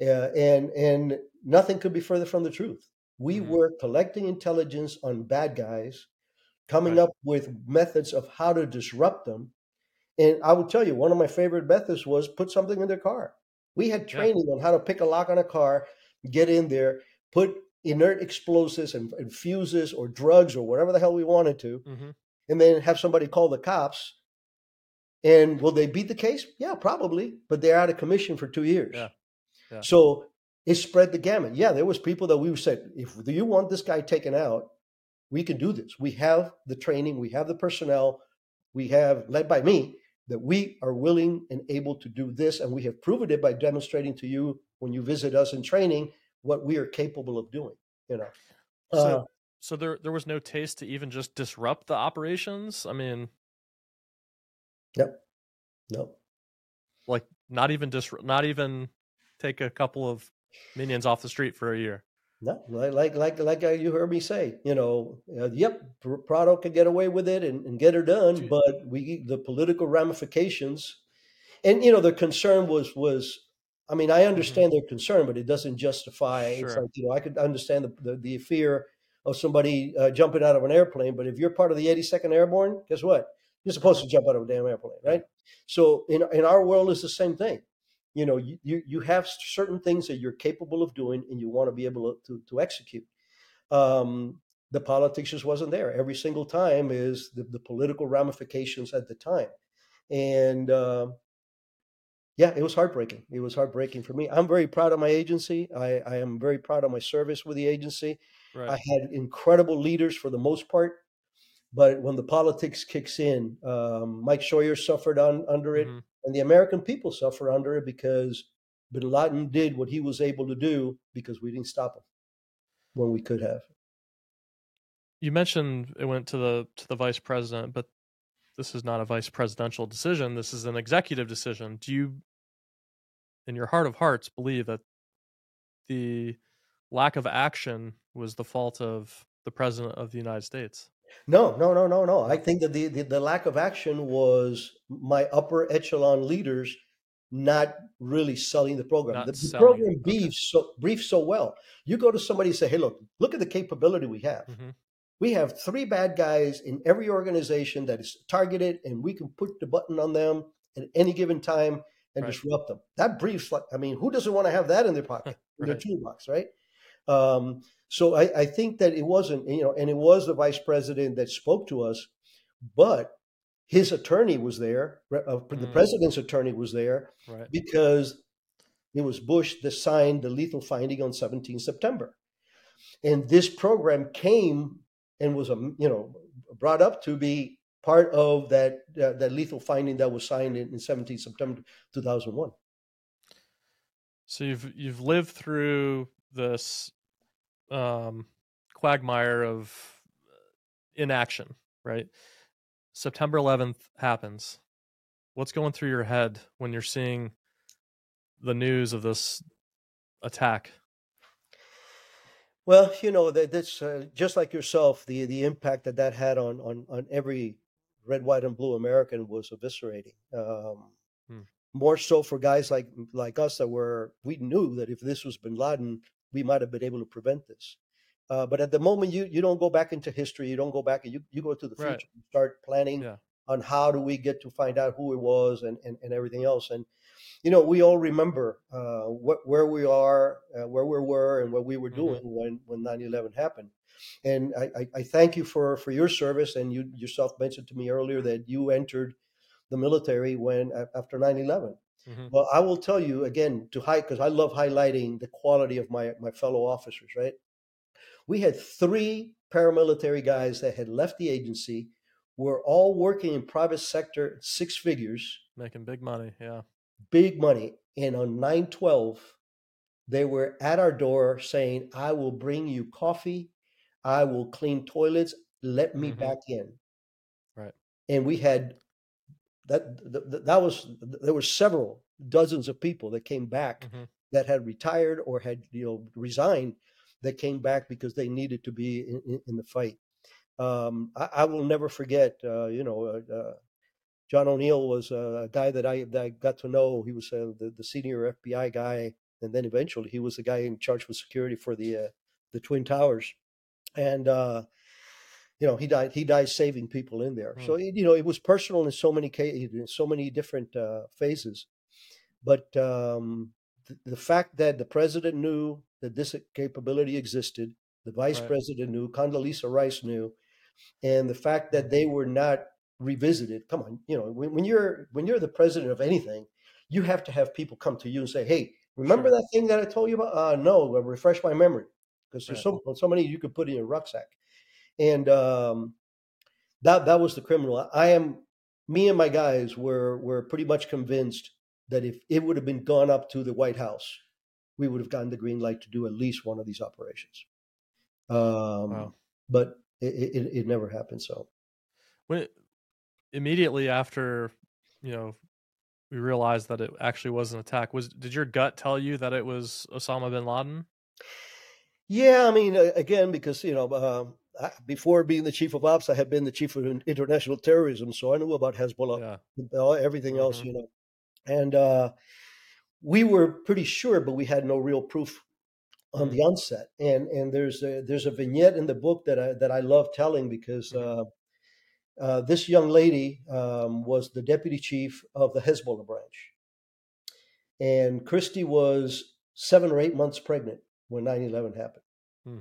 uh, and and nothing could be further from the truth. We Mhm. were collecting intelligence on bad guys, coming Right. up with methods of how to disrupt them. And I will tell you, one of my favorite methods was put something in their car. We had training yeah. on how to pick a lock on a car, get in there, put inert explosives and, and fuses or drugs or whatever the hell we wanted to, mm-hmm. and then have somebody call the cops. And will they beat the case? Yeah, probably, but they're out of commission for two years. Yeah. Yeah. So it spread the gamut. Yeah, there was people that we said, if you want this guy taken out, we can do this. We have the training, we have the personnel, we have led by me that we are willing and able to do this, and we have proven it by demonstrating to you when you visit us in training what we are capable of doing. You know. So, uh, so there there was no taste to even just disrupt the operations. I mean, no, no, like not even disrupt, not even take a couple of minions off the street for a year. No, like like like you heard me say, you know, uh, yep, Prado can get away with it and, and get her done, but we the political ramifications, and you know, the concern was was, I mean, I mm-hmm. understand mm-hmm. their concern, but it doesn't justify. Sure. It's like you know, I could understand the the, the fear of somebody uh, jumping out of an airplane, but if you're part of the 82nd Airborne, guess what? You're supposed to jump out of a damn airplane, right? So in in our world, it's the same thing you know you, you have certain things that you're capable of doing and you want to be able to, to, execute. Um, the politics just wasn't there. Every single time is the, the political ramifications at the time. And uh, yeah it was heartbreaking. It was heartbreaking for me. I'm very proud of my agency. I, I am very proud of my service with the agency. Right. i had incredible leaders for the most part but when the politics kicks in um, mike scheuer suffered on, under it. Mm-hmm and the American people suffer under it because Bin Laden did what he was able to do because we didn't stop him when we could have. You mentioned it went to the to the vice president, but this is not a vice presidential decision. This is an executive decision. Do you, in your heart of hearts, believe that the lack of action was the fault of the president of the United States? No, no, no, no, no. I think that the, the, the lack of action was my upper echelon leaders not really selling the program. the, the program briefs okay. so briefs so well. You go to somebody and say, "Hey, look, look at the capability we have. Mm-hmm. We have three bad guys in every organization that is targeted, and we can put the button on them at any given time and right. disrupt them." That briefs, like, I mean, who doesn't want to have that in their pocket, in their toolbox, right? Um, so I, I think that it wasn't, you know, and it was the vice president that spoke to us, but his attorney was there. Uh, the mm. president's attorney was there right. because it was Bush that signed the lethal finding on 17 September. And this program came and was, um, you know, brought up to be part of that uh, that lethal finding that was signed in, in 17 September 2001. So you've you've lived through this um, quagmire of inaction, right? September 11th happens. What's going through your head when you're seeing the news of this attack? Well, you know that that's uh, just like yourself. The the impact that that had on on on every red, white, and blue American was eviscerating. Um, hmm. More so for guys like like us that were we knew that if this was Bin Laden, we might have been able to prevent this. Uh, but at the moment, you you don't go back into history. You don't go back. You you go to the future. Right. You start planning yeah. on how do we get to find out who it was and and, and everything else. And you know, we all remember uh, what where we are, uh, where we were, and what we were doing mm-hmm. when when 9/11 happened. And I, I, I thank you for for your service. And you yourself mentioned to me earlier that you entered the military when after 9/11 Mm-hmm. Well, I will tell you again to hide because I love highlighting the quality of my my fellow officers. Right, we had three paramilitary guys that had left the agency, were all working in private sector, six figures, making big money. Yeah, big money. And on nine twelve, they were at our door saying, "I will bring you coffee, I will clean toilets, let me mm-hmm. back in." Right. And we had that, that that was there were several dozens of people that came back mm-hmm. that had retired or had you know resigned that came back because they needed to be in, in, the fight. Um, I, I, will never forget. Uh, you know, uh, uh, John O'Neill was a guy that I that I got to know. He was uh, the, the senior FBI guy, and then eventually he was the guy in charge of security for the uh, the Twin Towers. And uh, you know he died he died saving people in there mm. so you know it was personal in so many cases in so many different uh, phases but um, the fact that the president knew that this capability existed, the vice Right. president knew, Condoleezza Rice knew, and the fact that they were not revisited. Come on, you know, when, when you're when you're the president of anything, you have to have people come to you and say, "Hey, remember Sure. that thing that I told you about?" Uh, no, refresh my memory because there's Right. so so many you could put in your rucksack, and um, that that was the criminal. I am me and my guys were were pretty much convinced that if it would have been gone up to the White House, we would have gotten the green light to do at least one of these operations. Um, Wow. But it, it, it never happened. So when immediately after you know we realized that it actually was an attack was did your gut tell you that it was osama bin laden yeah, I mean, uh, again, because you know, um, I, before being the chief of ops, I had been the chief of international terrorism, so I knew about Hezbollah, yeah everything else, Mhm. you know, and uh, we were pretty sure, but we had no real proof on the onset. And and there's a, there's a vignette in the book that I that I love telling because uh, uh, this young lady um, was the deputy chief of the Hezbollah branch, and Christie was seven or eight months pregnant when 9/11 happened. Hmm.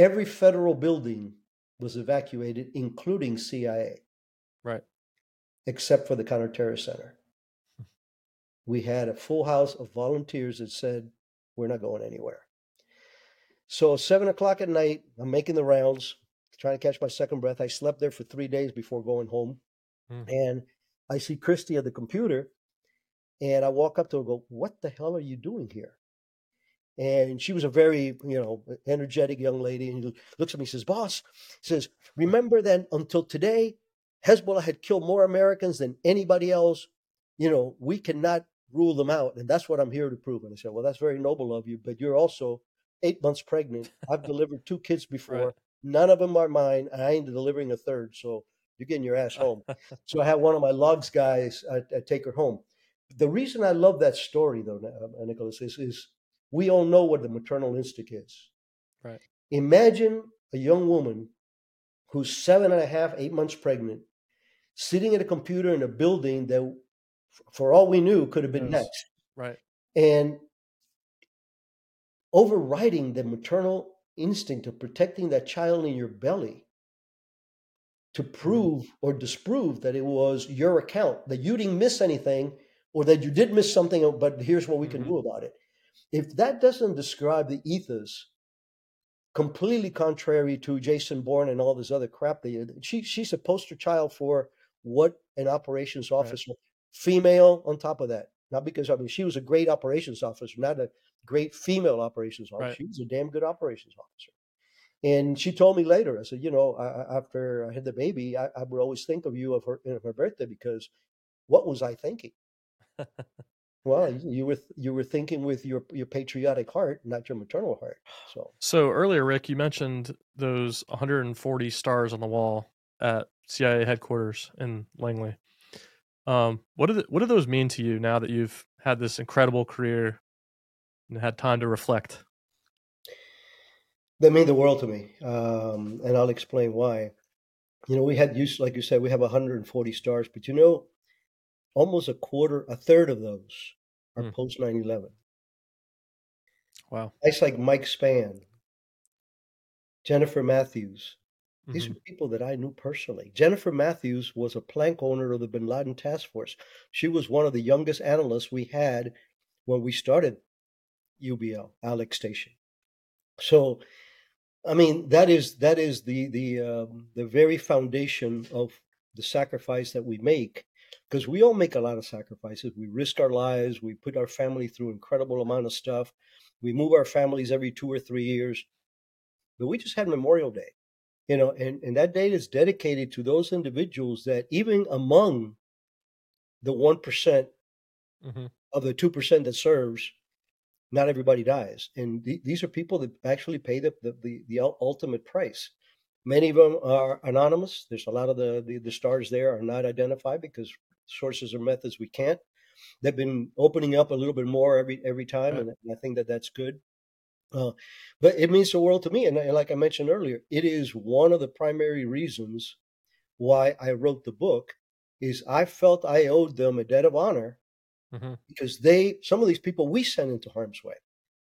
Every federal building was evacuated, including CIA right except for the counterterrorist center. We had a full house of volunteers that said, We're not going anywhere. So, seven o'clock at night, I'm making the rounds, trying to catch my second breath. I slept there for three days before going home. Hmm. And I see Christy at the computer, and I walk up to her and go, What the hell are you doing here? And she was a very, you know, energetic young lady. And he looks at me and says, Boss, says, remember that until today, Hezbollah had killed more Americans than anybody else. You know, we cannot rule them out. And that's what I'm here to prove. And I said, Well, that's very noble of you, but you're also eight months pregnant. I've delivered two kids before. Right. None of them are mine. and I ain't delivering a third. So you're getting your ass home. so I had one of my logs guys uh, uh, take her home. The reason I love that story, though, uh, Nicholas, is, is we all know what the maternal instinct is. Right. Imagine a young woman who's seven and a half, eight months pregnant, sitting at a computer in a building that, for all we knew, could have been Yes. next, right and overriding the maternal instinct of protecting that child in your belly to prove or disprove that it was your account, that you didn't miss anything or that you did miss something, but here's what we can Mhm. do about it. If that doesn't describe the ethos, completely contrary to Jason Bourne and all this other crap, that you- she she's a poster child for what an operations officer, female on top of that. Not because I mean she was a great operations officer, not a great female operations officer. Right. She was a damn good operations officer. And she told me later, I said, you know, I- after I had the baby, I, I would always think of you of her, of her birthday because what was I thinking? well, you were you were thinking with your your patriotic heart, not your maternal heart. So so earlier Ric you mentioned those 140 stars on the wall at cia headquarters in langley um what do the, what do those mean to you now that you've had this incredible career and had time to reflect they mean the world to me, um, and I'll explain why. You know, we had used, like you said, we have 140 stars, but you know, almost a quarter, a third of those are Hmm. post 9/11. wow Guys like Mike Spann, Jennifer Matthews. These Mhm. are people that I knew personally. Jennifer Matthews was a plank owner of the Bin Laden Task Force. She was one of the youngest analysts we had when we started UBL, Alec Station. So, I mean, that is that is the the um, the very foundation of the sacrifice that we make, because we all make a lot of sacrifices. We risk our lives. We put our family through incredible amount of stuff. We move our families every two or three years. But we just had Memorial Day you know and, and that date is dedicated to those individuals that even among the 1% Mhm. of the 2% that serves not everybody dies and th- these are people that actually pay the, the, the, the ultimate price many of them are anonymous there's a lot of the, the, the stars there are not identified because sources or methods we can't they've been opening up a little bit more every every time Right. and i think that that's good uh, but it means the world to me. And, and like I mentioned earlier, it is one of the primary reasons why I wrote the book is I felt I owed them a debt of honor hmm because they some of these people we send into harm's way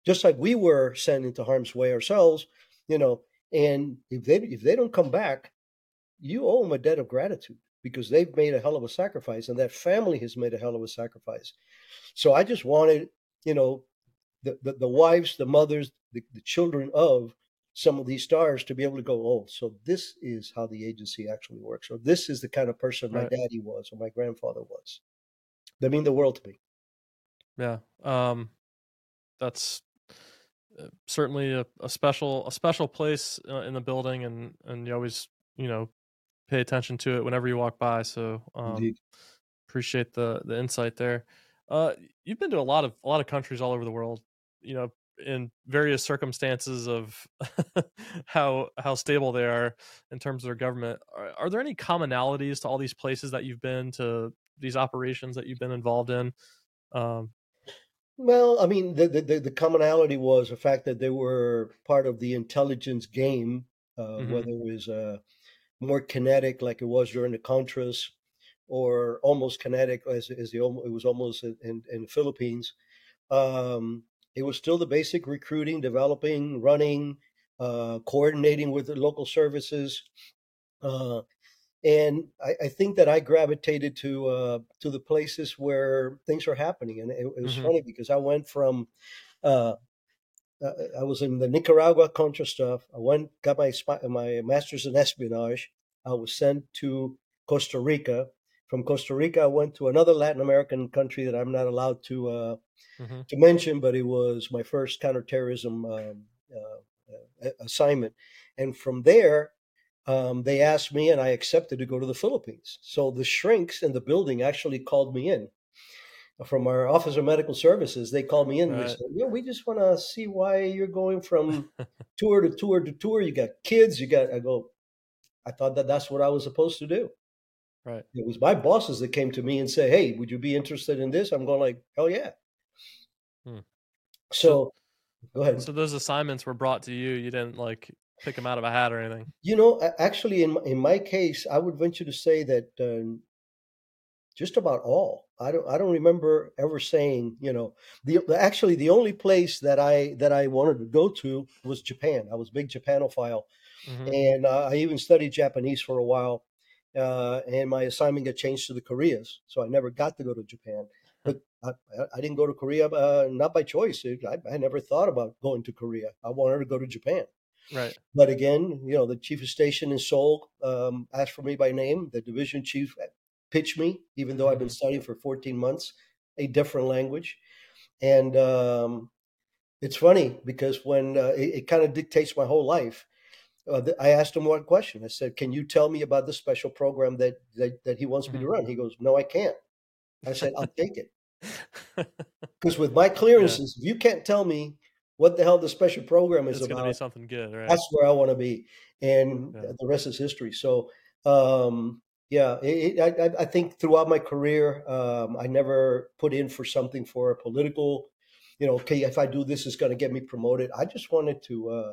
just like we were sent into harm's way ourselves you know and if they if they don't come back you owe them a debt of gratitude because they've made a hell of a sacrifice and that family has made a hell of a sacrifice so i just wanted you know the the, the wives the mothers the, the children of some of these stars to be able to go oh so this is how the agency actually works or this is the kind of person my Right. daddy was or my grandfather was they mean the world to me Yeah. Um, that's certainly a, a special a special place uh, in the building, and and you always you know pay attention to it whenever you walk by. So um, appreciate the the insight there. Uh, you've been to a lot of a lot of countries all over the world. You know, in various circumstances of how how stable they are in terms of their government. Are, are there any commonalities to all these places that you've been to these operations that you've been involved in? Um, Well, I mean, the, the the commonality was the fact that they were part of the intelligence game, uh, Mhm. whether it was uh, more kinetic like it was during the Contras, or almost kinetic as as the it was almost in, in, in the Philippines. Um, it was still the basic recruiting, developing, running, uh, coordinating with the local services. Uh, and I, I think that I gravitated to uh, to the places where things are happening, and it, it was Mhm. funny because I went from uh, uh, I was in the Nicaragua Contra stuff. I went got my my master's in espionage. I was sent to Costa Rica. From Costa Rica, I went to another Latin American country that I'm not allowed to uh, mhm. to mention, but it was my first counterterrorism um, uh, uh, assignment. And from there, um, they asked me, and I accepted to go to the Philippines. So the shrinks in the building actually called me in from our Office of Medical Services. They called me in and they said, "Yeah, we just want to see why you're going from tour to tour to tour. You got kids. You got." I go. I thought that that's what I was supposed to do. Right. It was my bosses that came to me and say, "Hey, would you be interested in this?" I'm going like, "Hell yeah!" Hmm. So, go ahead. So those assignments were brought to you. You didn't like pick them out of a hat or anything. You know, actually, in my, in my case, I would venture to say that um, just about all. I don't I don't remember ever saying, you know, the actually the only place that I that I wanted to go to was Japan. I was a big Japanophile, Mhm. and uh, I even studied Japanese for a while. Uh, and my assignment got changed to the Koreas, so I never got to go to Japan. But I, I- I didn't go to Korea uh, not by choice. I, I never thought about going to Korea. I wanted to go to Japan. Right. But again, you know, the chief of station in Seoul um, asked for me by name. The division chief pitched me, even though I've been studying for 14 months, a different language. And um, it's funny because when uh, it, it kind of dictates my whole life, uh, I asked him one question. I said, "Can you tell me about the special program that that, that he wants me to Mhm. run?" He goes, "No, I can't." I said, "I'll take it." Because with my clearances, if you can't tell me what the hell the special program is it's going to about, be something good, right? that's where I want to be, and Yeah. the rest is history. So, um, yeah, it, it, I, I- think throughout my career, um, I never put in for something for a political, you know, okay, if I do this, it's going to get me promoted. I just wanted to uh,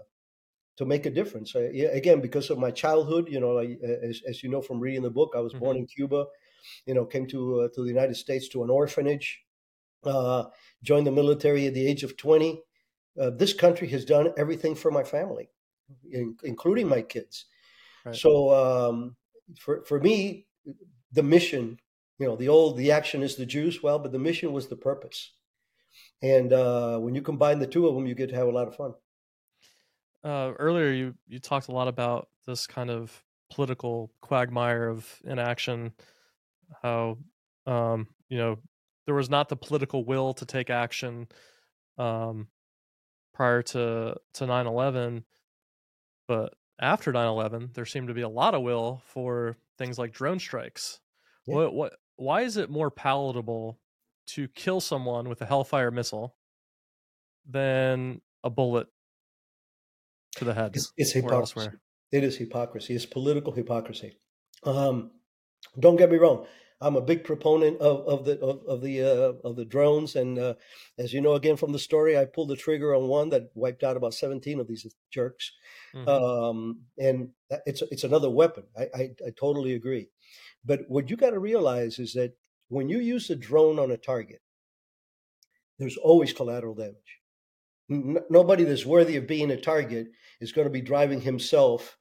to make a difference. I, yeah, again, because of my childhood, you know, like, as, as you know from reading the book, I was born Mhm. in Cuba. You know, came to uh, to the United States to an orphanage, uh, joined the military at the age of twenty. Uh, this country has done everything for my family, in, including my kids. Right. So um, for for me, the mission, you know, the old the action is the juice. Well, but the mission was the purpose, and uh, when you combine the two of them, you get to have a lot of fun. uh, earlier you you talked a lot about this kind of political quagmire of inaction how um you know there was not the political will to take action um prior to to 9/11 but after 9/11 there seemed to be a lot of will for things like drone strikes Yeah. what what why is it more palatable to kill someone with a hellfire missile than a bullet to the head It's, it's hypocrisy. elsewhere It is hypocrisy. It's political hypocrisy. Um, don't get me wrong. I'm a big proponent of, of the of, of the uh, of the drones, and uh, as you know, again from the story, I pulled the trigger on one that wiped out about 17 of these jerks. Mhm. Um, and it's it's another weapon. I, I I totally agree. But what you got to realize is that when you use a drone on a target, there's always collateral damage. N- nobody that's worthy of being a target is going to be driving himself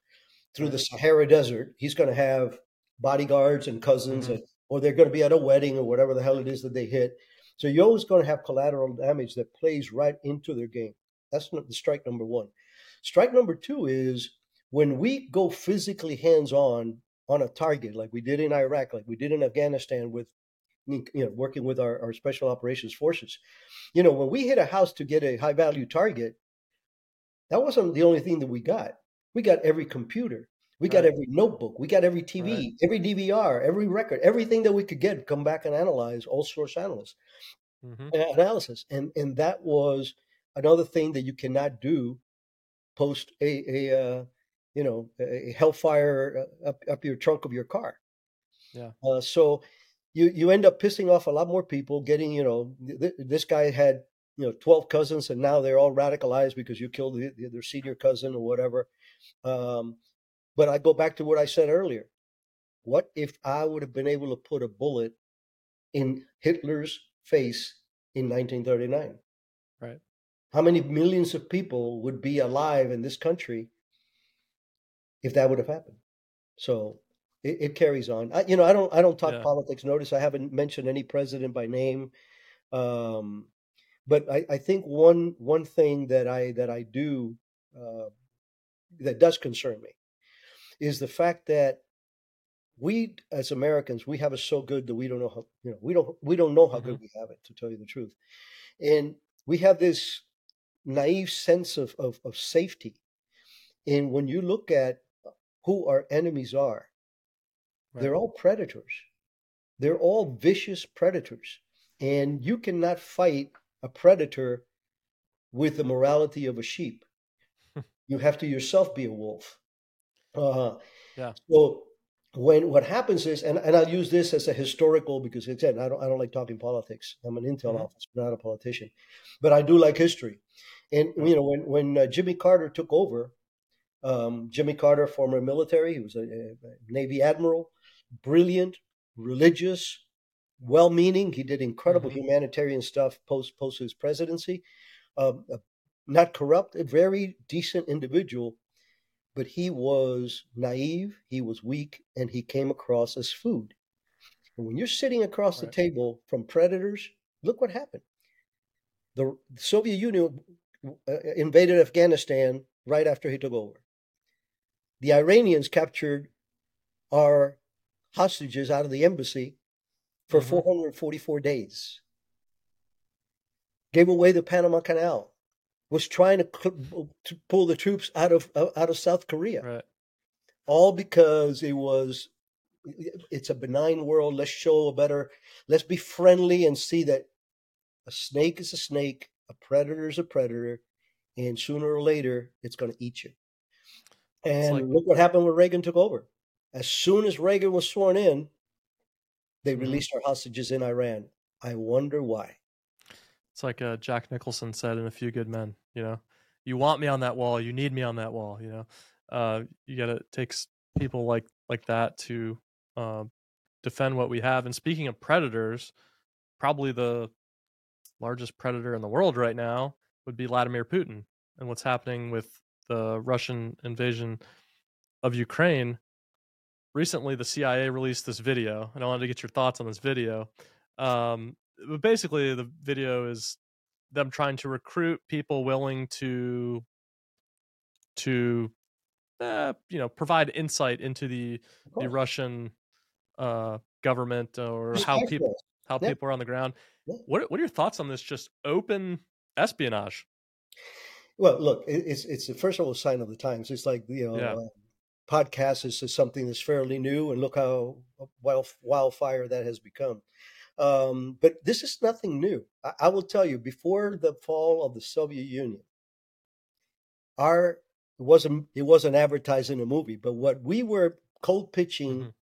through the Sahara Desert. He's going to have bodyguards and cousins, Mhm. and, or they're going to be at a wedding or whatever the hell it is that they hit. So you're always going to have collateral damage that plays right into their game. That's not the strike number one. Strike number two is when we go physically hands on on a target, like we did in Iraq, like we did in Afghanistan with you know working with our, our special operations forces. You know, when we hit a house to get a high value target, that wasn't the only thing that we got. We got every computer, we got every notebook, we got every TV, Right. every DVR, every record, everything that we could get, come back and analyze, all source analysts hmm analysis, and and that was another thing that you cannot do post a a uh, you know a hellfire uh, up up your trunk of your car. Yeah. Uh, so you you end up pissing off a lot more people. Getting you know th- this guy had you know twelve cousins and now they're all radicalized because you killed the, the, their senior cousin or whatever. Um, but I go back to what I said earlier. What if I would have been able to put a bullet in Hitler's face in 1939? Right. How many millions of people would be alive in this country if that would have happened? So it, it carries on. I, you know, I don't I don't talk Yeah. politics. Notice I haven't mentioned any president by name. Um, but I, I think one one thing that I that I do uh, that does concern me is the fact that we as Americans we have it so good that we don't know how you know we don't we don't know how good mm-hmm. we have it to tell you the truth, and we have this naive sense of of, of safety. And when you look at who our enemies are, they're all predators. They're all vicious predators, and you cannot fight a predator with the morality of a sheep. you have to yourself be a wolf. Uh, huh. Yeah. So when what happens is, and, and I'll use this as a historical because again, I don't I don't like talking politics. I'm an intel Mhm. officer, not a politician, but I do like history. And you know, when when uh, Jimmy Carter took over, um, Jimmy Carter, former military, he was a, a Navy admiral, brilliant, religious, well-meaning. He did incredible Mhm. humanitarian stuff post post his presidency. Um, uh, not corrupt, a very decent individual, but he was naive, he was weak, and he came across as food. And when you're sitting across the table from predators, look what happened. The Soviet Union uh, invaded Afghanistan right after he took over. The Iranians captured our hostages out of the embassy for Mhm. 444 days. Gave away the Panama Canal. Was trying to, to pull the troops out of uh, out of South Korea. Right. all because it was it's a benign world. Let's show a better let's be friendly and see that a snake is a snake a predator is a predator and sooner or later it's going to eat you. And like- look what happened when reagan took over. As soon as reagan was sworn in they Mhm. released our hostages in iran. I wonder why It's like uh, Jack Nicholson said in A Few Good Men. You know, you want me on that wall, you need me on that wall. You know, uh, you got to takes people like like that to uh, defend what we have. And speaking of predators, probably the largest predator in the world right now would be Vladimir Putin and what's happening with the Russian invasion of Ukraine. Recently, the CIA released this video, and I wanted to get your thoughts on this video. Um, but basically, the video is them trying to recruit people willing to to uh, you know provide insight into the the. Russian uh, government or how people how Yeah. people are on the ground. Yeah. What what are your thoughts on this? Just open espionage. Well, look, it- it's the first of all sign of the times. It's like you know, Yeah. uh, podcast is, is something that's fairly new, and look how wild, wildfire that has become. Um, but this is nothing new. I, I will tell you, before the fall of the Soviet Union, our it wasn't it wasn't advertised in a movie, but what we were cold pitching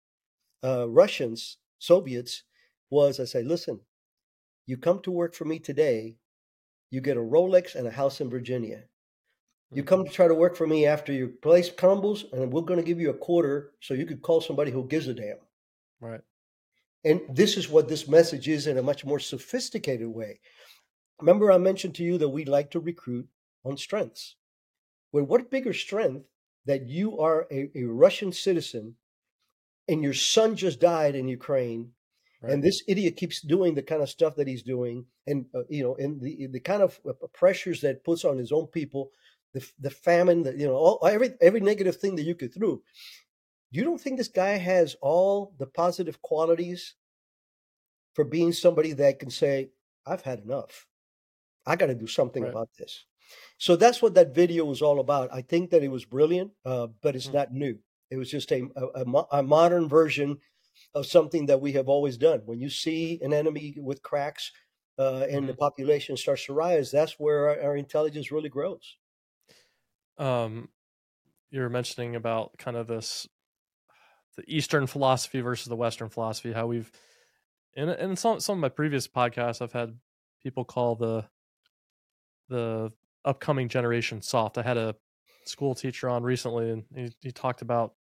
uh, Russians, Soviets, was I say, listen, you come to work for me today, you get a Rolex and a house in Virginia. You come to try to work for me after your place crumbles, and we're going to give you a quarter so you could call somebody who gives a damn. Right. And this is what this message is in a much more sophisticated way. remember I mentioned to you that we like to recruit on strengths. Well, what bigger strength that you are a, a Russian citizen and your son just died in Ukraine Right. And this idiot keeps doing the kind of stuff that he's doing, and uh, you know, and the the kind of uh, pressures that puts on his own people, the the famine, that you know, all every every negative thing that you could through. You don't think this guy has all the positive qualities for being somebody that can say, "I've had enough. I got to do something right. about this." So that's what that video was all about. I think that it was brilliant, uh, but it's mm-hmm. not new. It was just a, a, a modern version of something that we have always done. When you see an enemy with cracks uh, and mm-hmm. the population starts to rise, that's where our, our intelligence really grows. Um, you were mentioning about kind of this the Eastern philosophy versus the Western philosophy. How we've in in some some of my previous podcasts, I've had people call the the upcoming generation soft. I had a school teacher on recently, and he, he talked about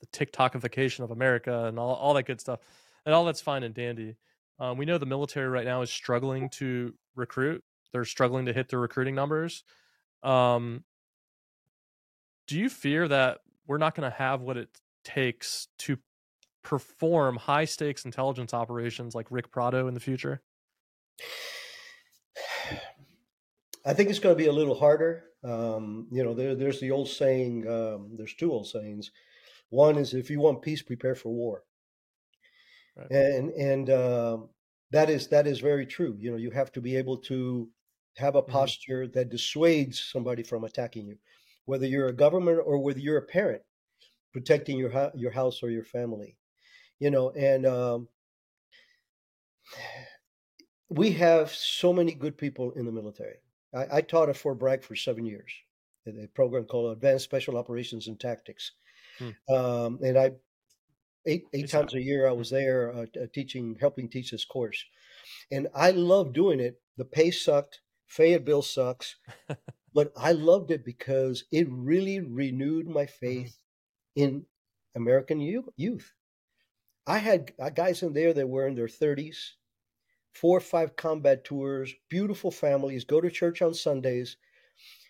the TikTokification of America and all, all that good stuff. And all that's fine and dandy. Um, we know the military right now is struggling to recruit. They're struggling to hit their recruiting numbers. Um, do you fear that we're not going to have what it takes to perform high stakes intelligence operations like Ric Prado in the future? I think it's going to be a little harder. Um, you know, there, there's the old saying, um, there's two old sayings one is if you want peace, prepare for war. Right. And and um, that is that is very true. You know, you have to be able to have a mm-hmm. posture that dissuades somebody from attacking you, whether you're a government or whether you're a parent, protecting your your house or your family. You know, and um, we have so many good people in the military. I, I taught at Fort Bragg for seven years, a program called Advanced Special Operations and Tactics Hmm. Um, and I eight eight times a year I was there uh, teaching, helping teach this course, and I love doing it. The pay sucked, Fayetteville sucks, but I loved it because it really renewed my mm-hmm. faith in American youth. I had uh, guys in there that were in their thirties, four or five combat tours, beautiful families, go to church on Sundays,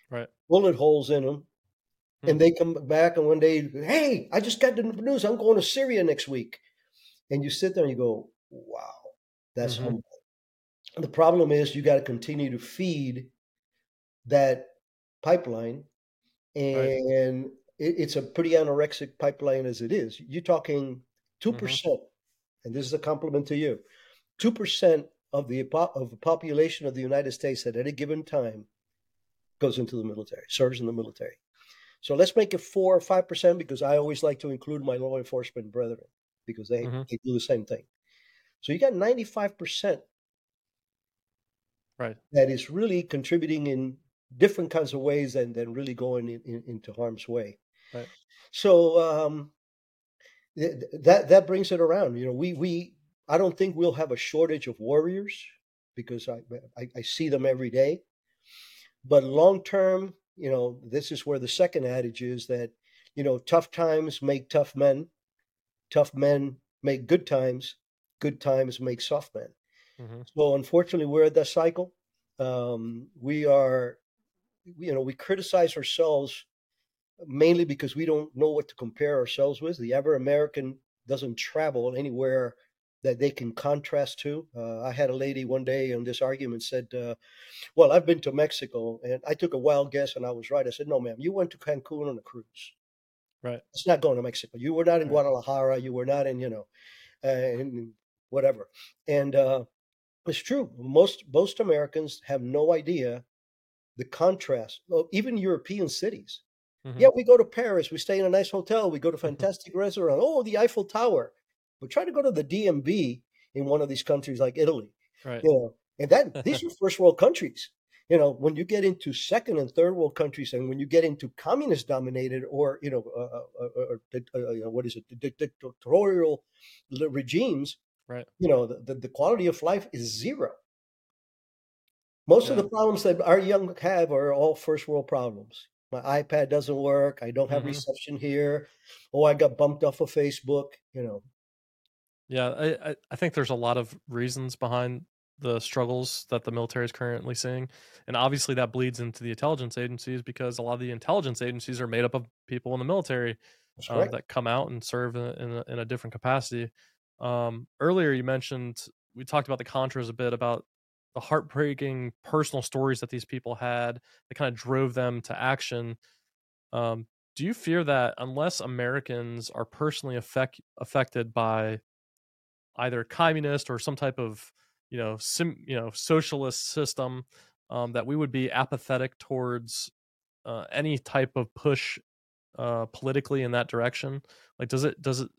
right? Bullet holes in them, and they come back and one day, hey, I just got the news. I'm going to Syria next week. And you sit there and you go, wow, that's mm-hmm. humble. The problem is you got to continue to feed that pipeline. And right. It, it's a pretty anorexic pipeline as it is. You're talking 2%, mm-hmm. and this is a compliment to you 2% of the, of the population of the United States at any given time goes into the military, serves in the military. So let's make it four or five percent because I always like to include my law enforcement brethren because they, mm-hmm. they do the same thing. So you got ninety five percent right that is really contributing in different kinds of ways and then really going in, in, into harm's way. Right. So um, th- that that brings it around. You know, we we I don't think we'll have a shortage of warriors because I, I, I see them every day. But long term, you know, this is where the second adage is that, you know, tough times make tough men, tough men make good times, good times make soft men. Mm-hmm. So unfortunately, we're at that cycle. Um, we are, you know, we criticize ourselves mainly because we don't know what to compare ourselves with. The average American doesn't travel anywhere that they can contrast to. Uh, I had a lady one day on this argument said, uh, "Well, I've been to Mexico," and I took a wild guess, and I was right. I said, "No, ma'am, you went to Cancun on a cruise. Right? It's not going to Mexico. You were not in right. Guadalajara. You were not in, you know, uh, in whatever." And uh, it's true. Most most Americans have no idea the contrast. Even European cities. Mm-hmm. Yeah, we go to Paris. We stay in a nice hotel. We go to fantastic restaurant. Oh, the Eiffel Tower but try to go to the DMV in one of these countries like Italy. Right. You know, and that these are first world countries. You know, when you get into second and third world countries, and when you get into communist dominated or you know, uh, uh, uh, uh, what is it, dictatorial regimes, right? You know, the, the, the quality of life is zero. Most yeah. of the problems that our young have are all first world problems. My iPad doesn't work. I don't have mm-hmm. reception here. Oh, I got bumped off of Facebook. You know, yeah, I, I think there's a lot of reasons behind the struggles that the military is currently seeing, and obviously that bleeds into the intelligence agencies because a lot of the intelligence agencies are made up of people in the military uh, that come out and serve in, in, a, in a different capacity. Um, earlier, you mentioned we talked about the Contras a bit about the heartbreaking personal stories that these people had that kind of drove them to action. Um, do you fear that unless Americans are personally affect, affected by either communist or some type of you know sim, you know socialist system, um, that we would be apathetic towards uh, any type of push uh, politically in that direction? Like, does it does it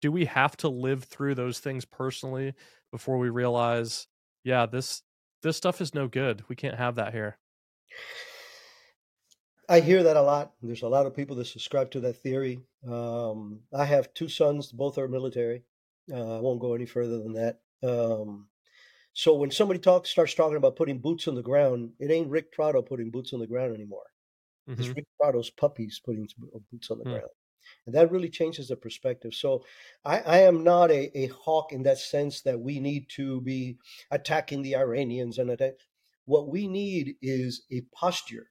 do we have to live through those things personally before we realize, yeah, this this stuff is no good. We can't have that here. I hear that a lot. There's a lot of people that subscribe to that theory. Um, I have two sons, both are military. Uh, I won't go any further than that. Um, so when somebody talks, starts talking about putting boots on the ground, it ain't Ric Prado putting boots on the ground anymore. Mm-hmm. It's Ric Prado's puppies putting boots on the mm-hmm. ground. And that really changes the perspective. So I, I am not a, a, hawk in that sense that we need to be attacking the Iranians and attack. What we need is a posture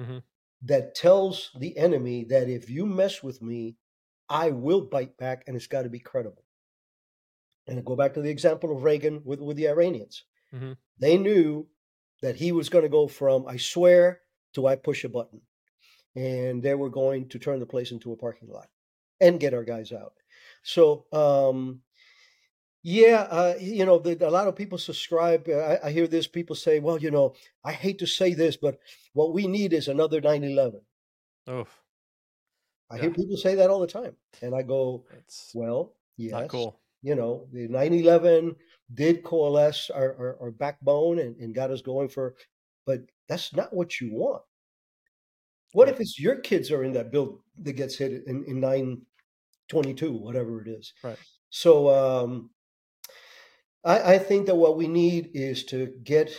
mm-hmm. that tells the enemy that if you mess with me, I will bite back and it's got to be credible. And I go back to the example of Reagan with, with the Iranians. Mm-hmm. They knew that he was going to go from I swear to I push a button and they were going to turn the place into a parking lot and get our guys out. So, um, yeah, uh, you know, the, a lot of people subscribe. Uh, I, I, hear this. People say, "Well, you know, I hate to say this, but what we need is another 9/11." Oh, I yeah. hear people say that all the time, and I go, it's "Well, yes, cool. You know, the 9/11 did coalesce our, our, our backbone and, and got us going for, but that's not what you want. What if it's your kids are in that building that gets hit in, in 922, whatever it is? Right. So um, I, I think that what we need is to get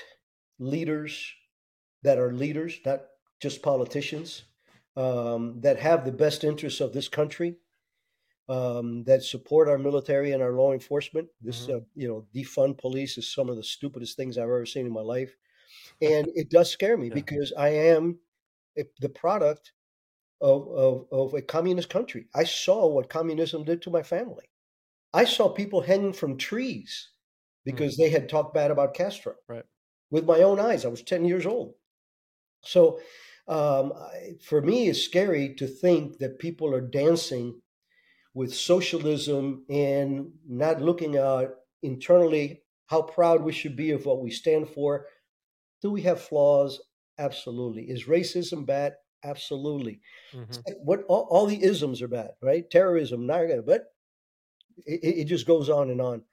leaders that are leaders, not just politicians, um, that have the best interests of this country, um, that support our military and our law enforcement. This, mm-hmm. uh, you know, defund police is some of the stupidest things I've ever seen in my life, and it does scare me yeah. because I am the product of, of, of a communist country. I saw what communism did to my family. I saw people hanging from trees because mm. they had talked bad about Castro. Right. With my own eyes, I was 10 years old. So um, for me, it's scary to think that people are dancing with socialism and not looking at internally how proud we should be of what we stand for. Do we have flaws? Absolutely. Is racism bad? Absolutely. Mm-hmm. What all, all, the isms are bad, right? Terrorism, not gonna, but it, it just goes on and on.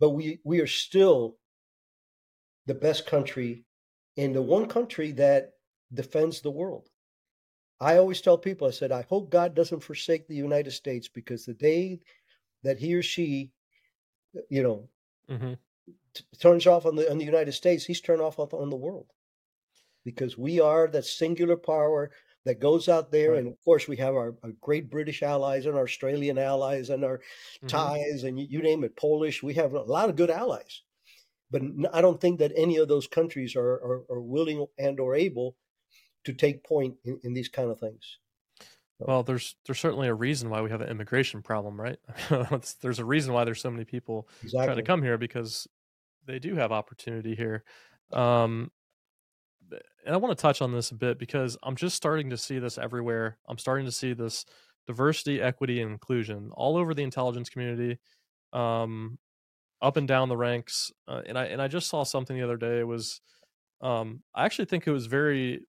But we we are still the best country and the one country that defends the world. I always tell people, I said, I hope God doesn't forsake the United States because the day that he or she, you know, mm-hmm. t- turns off on the on the United States, he's turned off on the world because we are that singular power that goes out there. Right. And of course, we have our, our, great British allies and our Australian allies and our mm-hmm. ties and you, you, name it, Polish. We have a lot of good allies. But I don't think that any of those countries are, are, are willing and or able to take point in, in these kind of things. Well, there's there's certainly a reason why we have an immigration problem, right? there's a reason why there's so many people exactly. trying to come here because they do have opportunity here. Um, and I want to touch on this a bit because I'm just starting to see this everywhere. I'm starting to see this diversity, equity, and inclusion all over the intelligence community, um, up and down the ranks. Uh, and I and I just saw something the other day. It was, um, I actually think it was very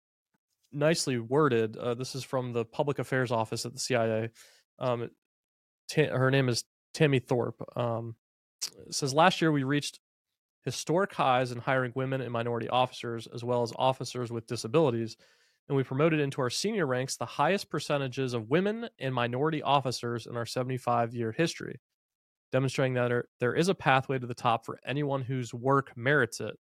nicely worded. Uh, this is from the Public Affairs Office at the CIA. Um, her name is Tammy Thorp. Um, says last year we reached historic highs in hiring women and minority officers, as well as officers with disabilities. And we promoted into our senior ranks the highest percentages of women and minority officers in our 75 year history, demonstrating that there is a pathway to the top for anyone whose work merits it,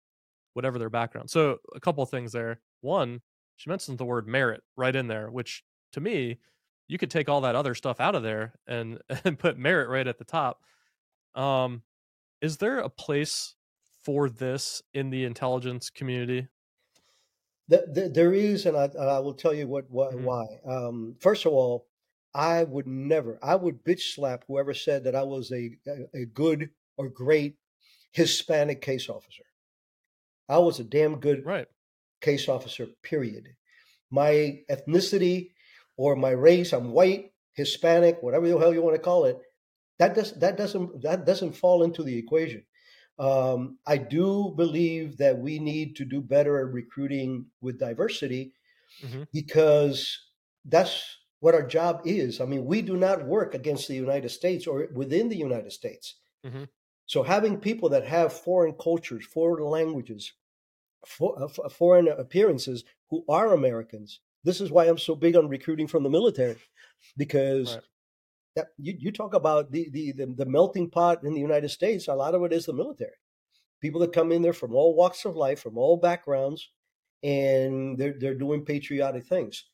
whatever their background. So, a couple things there. One, she mentions the word merit right in there, which to me, you could take all that other stuff out of there and, and put merit right at the top. Um, is there a place for this in the intelligence community? There is, and I, I will tell you what, what Mhm. why. Um, first of all, I would never, I would bitch slap whoever said that I was a a, a good or great Hispanic case officer. I was a damn good Right. case officer, period. My ethnicity or my race, I'm white, Hispanic, whatever the hell you want to call it, that does that doesn't that doesn't fall into the equation. Um, I do believe that we need to do better at recruiting with diversity Mhm. because that's what our job is. I mean, we do not work against the United States or within the United States. Mhm. So having people that have foreign cultures, foreign languages, for, uh, foreign appearances who are Americans. This is why I'm so big on recruiting from the military, because Right. That you, you talk about the, the the the melting pot in the United States. A lot of it is the military. People that come in there from all walks of life, from all backgrounds, and they're they're doing patriotic things.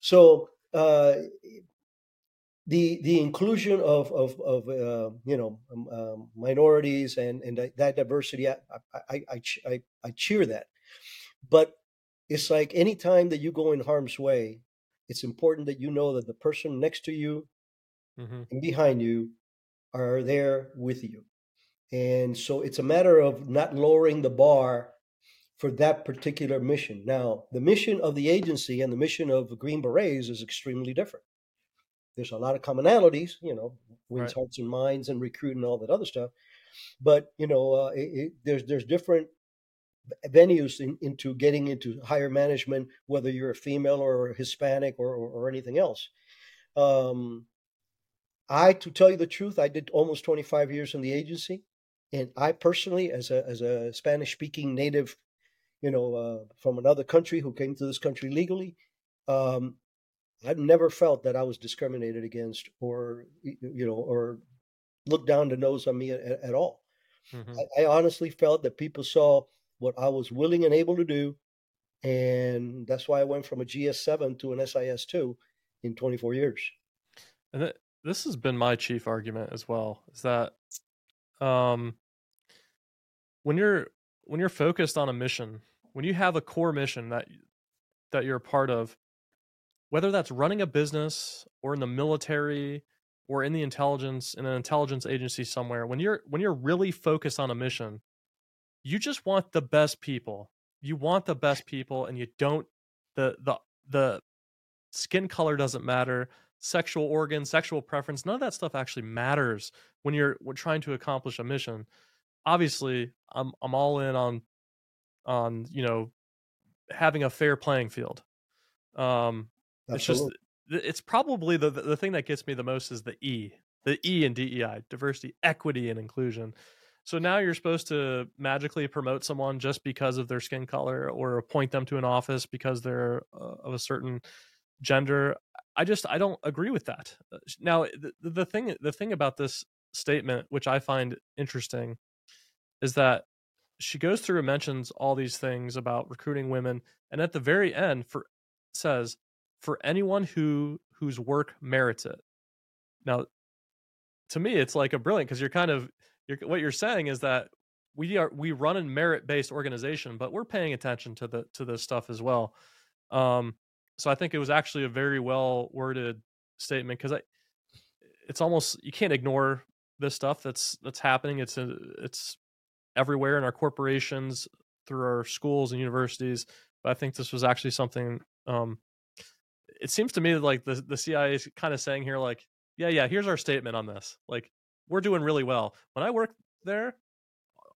So uh, the the inclusion of of, of uh, you know um, um, minorities and and that- diversity, I, I I I I cheer that. But it's like any time that you go in harm's way, it's important that you know that the person next to you hmm and behind you are there with you. And so it's a matter of not lowering the bar for that particular mission. Now, the mission of the agency and the mission of Green Berets is extremely different. There's a lot of commonalities, you know, wins Right. hearts and minds and recruit and all that other stuff. But you know, uh, it, it, there's there's different venues in, into getting into higher management, whether you're a female or Hispanic or, or, or anything else. Um, I, to tell you the truth, I did almost 25 years in the agency, and I personally, as a as a Spanish speaking native, you know, uh, from another country who came to this country legally, um, I've never felt that I was discriminated against or you know or looked down the nose on me at, at all. hmm I, I honestly felt that people saw what I was willing and able to do, and that's why I went from a GS7 to an SIS2 in 24 years. And th- this has been my chief argument as well is that um, when you're when you're focused on a mission, when you have a core mission that that you're a part of, whether that's running a business or in the military or in the intelligence in an intelligence agency somewhere, when you're when you're really focused on a mission, you just want the best people. You want the best people and you don't the the the skin color doesn't matter sexual organ, sexual preference none of that stuff actually matters when you're trying to accomplish a mission. Obviously i'm i'm all in on on you know having a fair playing field. Um it's just it's probably the the thing that gets me the most is the e the e in dei diversity equity and inclusion. So now you're supposed to magically promote someone just because of their skin color or appoint them to an office because they're uh, of a certain gender i just i don't agree with that. Uh, now the, the thing the thing about this statement which i find interesting is that she goes through and mentions all these things about recruiting women and at the very end for says for anyone who whose work merits it. Now to me it's like a brilliant because you're kind of you're, what you're saying is that we are we run a merit based organization but we're paying attention to the to this stuff as well. Um so i think it was actually a very well worded statement because i it's almost you can't ignore this stuff that's that's happening. It's a, it's everywhere in our corporations through our schools and universities but i think this was actually something um it seems to me like the the cia is kind of saying here like yeah yeah here's our statement on this. Like we're doing really well. When i worked there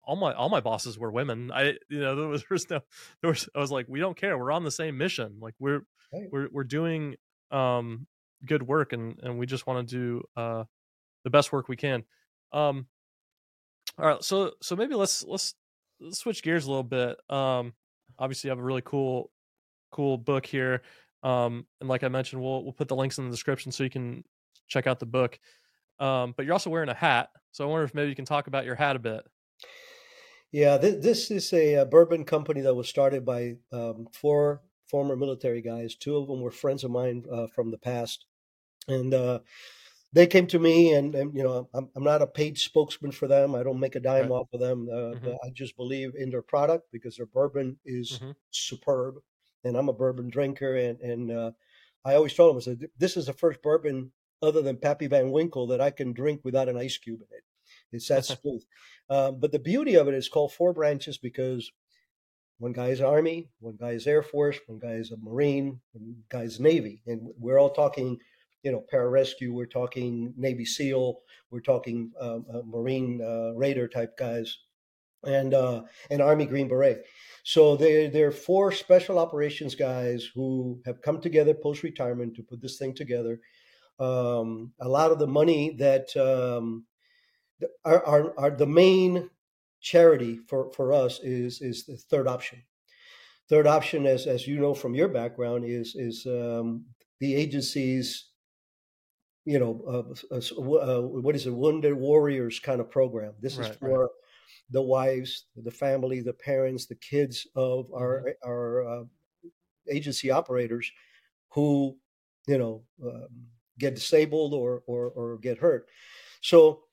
all my all my bosses were women. I you know there was, there was no there was i was like we don't care. We're on the same mission. Like we're Right. we're we're doing um good work and and we just want to do uh the best work we can. Um all right so so maybe let's let's, let's switch gears a little bit. Um obviously you have a really cool cool book here. Um and like i mentioned we'll we'll put the links in the description so you can check out the book. Um but you're also wearing a hat so i wonder if maybe you can talk about your hat a bit Yeah, th- this is a, uh bourbon company that was started by um, four former military guys. Two of them were friends of mine uh, from the past, and uh, they came to me, and, and you know, I'm, I'm not a paid spokesman for them. I don't make a dime Right. off of them. Uh, Mhm. but I just believe in their product because their bourbon is Mhm. superb, and I'm a bourbon drinker, and and uh, I always told them, I said, this is the first bourbon other than Pappy Van Winkle that I can drink without an ice cube in it. It's that smooth. Um, but the beauty of it is called Four Branches because one guy is Army, one guy is Air Force, one guy is a Marine, one guy is Navy, and we're all talking, you know, pararescue. We're talking Navy SEAL. We're talking um, uh, Marine uh, Raider type guys, and uh, and Army Green Beret. So they they're four special operations guys who have come together post retirement to put this thing together. Um, a lot of the money that um, the- our, our, our the main charity for, for us is is the third option. Third option, as as you know from your background, is is um, the agency's you know uh, uh, uh, what is it wounded warriors kind of program. This Right, is right. for the wives, the family, the parents, the kids of our our uh, agency operators who you know um, get disabled or, or or get hurt. So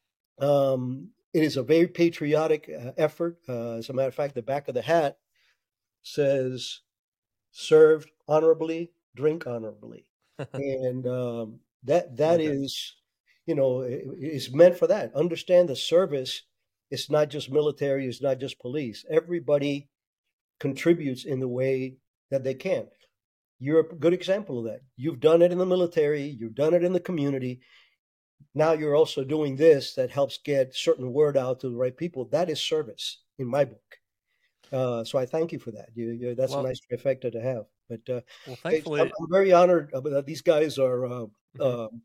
um, it is a very patriotic uh, effort. Uh, as a matter of fact, the back of the hat says "served honorably, drink honorably," and um, that that Okay. is, you know, i- is meant for that. Understand the service. It's not just military. It's not just police. Everybody contributes in the way that they can. You're a good example of that. You've done it in the military. You've done it in the community. Now you're also doing this that helps get certain word out to the right people. That is service in my book. Uh, so I thank you for that. You, you, that's Well- a nice trifecta to have. But uh, Well, thankfully, I'm, I'm very honored uh, that these guys are uh, Mhm. um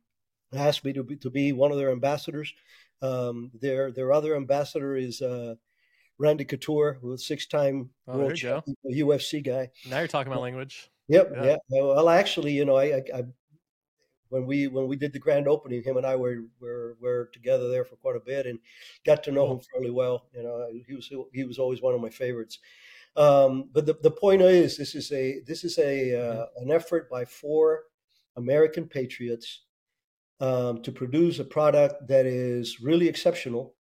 asked me to be, to be one of their ambassadors. Um, their their other ambassador is uh, Randy Couture, who's a six time Oh, world there you go. champion, UFC guy. now you're talking my language. Yep. Yeah. Yeah. Well, actually, you know, I, I when we when we did the grand opening, him and I were were were together there for quite a bit and got to know him fairly well. You know, he was he was always one of my favorites. Um, but the, the point is, this is a this is a uh, an effort by four American patriots um, to produce a product that is really exceptional,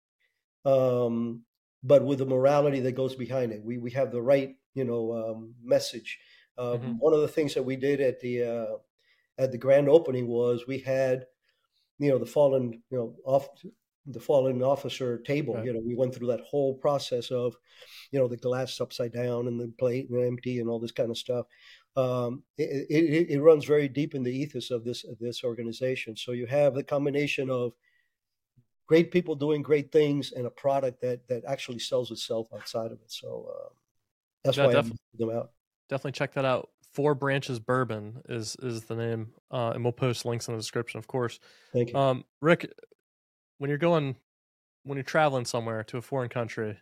um, but with the morality that goes behind it. We we have the right you know um, message. Um, Mhm. One of the things that we did at the uh, at the grand opening was we had you know the fallen you know off the fallen officer table. Right. You know we went through that whole process of you know the glass upside down and the plate and empty and all this kind of stuff. Um, it, it, it runs very deep in the ethos of this of this organization. So you have the combination of great people doing great things and a product that that actually sells itself outside of it. So uh, that's Yeah, why def- I'm them out. Definitely check that out. Four Branches Bourbon is is the name, uh, and we'll post links in the description, of course. Thank you. Um, Ric, when you're going, when you're traveling somewhere to a foreign country,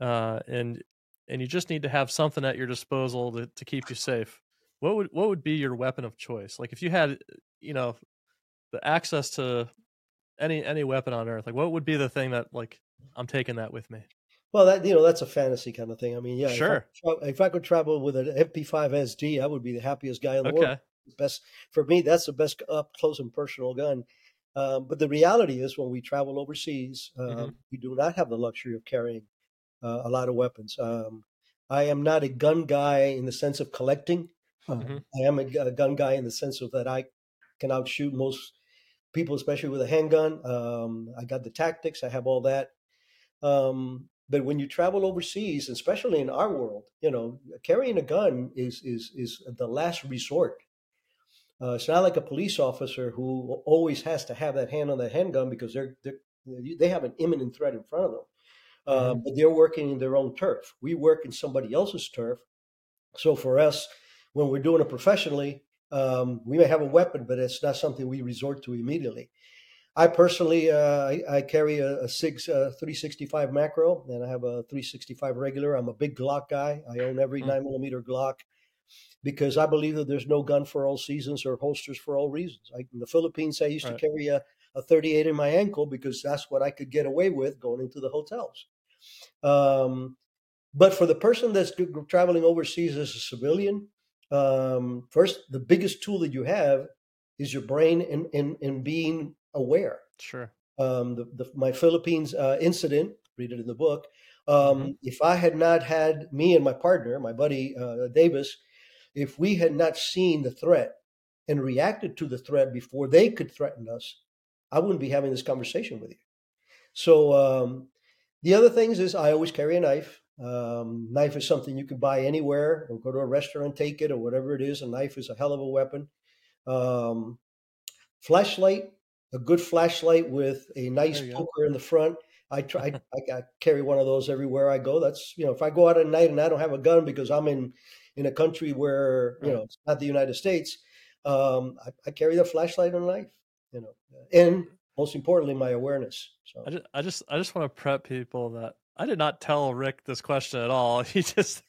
uh, and and you just need to have something at your disposal to, to keep you safe, what would what would be your weapon of choice? Like if you had, you know, the access to any any weapon on earth, like what would be the thing that like I'm taking that with me? Well, that you know, that's a fantasy kind of thing. I mean, yeah, Sure. If I, if I could travel with an MP5 SD, I would be the happiest guy in the world. Okay, Best for me, that's the best up close and personal gun. Um, but the reality is, when we travel overseas, um, Mhm. we do not have the luxury of carrying uh, a lot of weapons. Um, I am not a gun guy in the sense of collecting. Um, Mhm. I am a, a gun guy in the sense of that I can outshoot most people, especially with a handgun. Um, I got the tactics. I have all that. Um, but when you travel overseas, especially in our world, you know, carrying a gun is is is the last resort. Uh, it's not like a police officer who always has to have that hand on that handgun because they're, they're they have an imminent threat in front of them. Uh, But they're working in their own turf. We work in somebody else's turf. So for us, when we're doing it professionally, um, we may have a weapon, but it's not something we resort to immediately. I personally, uh, I, I carry a, a SIG uh, 365 macro, and I have a 365 regular. I'm a big Glock guy. I own every Mm. nine millimeter Glock because I believe that there's no gun for all seasons or holsters for all reasons. I, in the Philippines, I used Right. to carry a, a 38 in my ankle because that's what I could get away with going into the hotels. Um, but for the person that's traveling overseas as a civilian, um, first, the biggest tool that you have is your brain and in, in, in being aware. Sure. Um, the, the, my Philippines uh, incident, read it in the book. Um, Mhm. If I had not had me and my partner, my buddy uh, Davis, if we had not seen the threat and reacted to the threat before they could threaten us, I wouldn't be having this conversation with you. So um, the other things is I always carry a knife. Um, knife is something you can buy anywhere or go to a restaurant, take it or whatever it is. A knife is a hell of a weapon. Um, flashlight, a good flashlight with a nice you go. poker in the front. I try. I, I carry one of those everywhere I go. That's you know, if I go out at night and I don't have a gun because I'm in in a country where you know it's not the United States, um, I, I carry the flashlight and a knife. You know, and most importantly, my awareness. So I just, I just, I just want to prep people that I did not tell Ric this question at all. He just,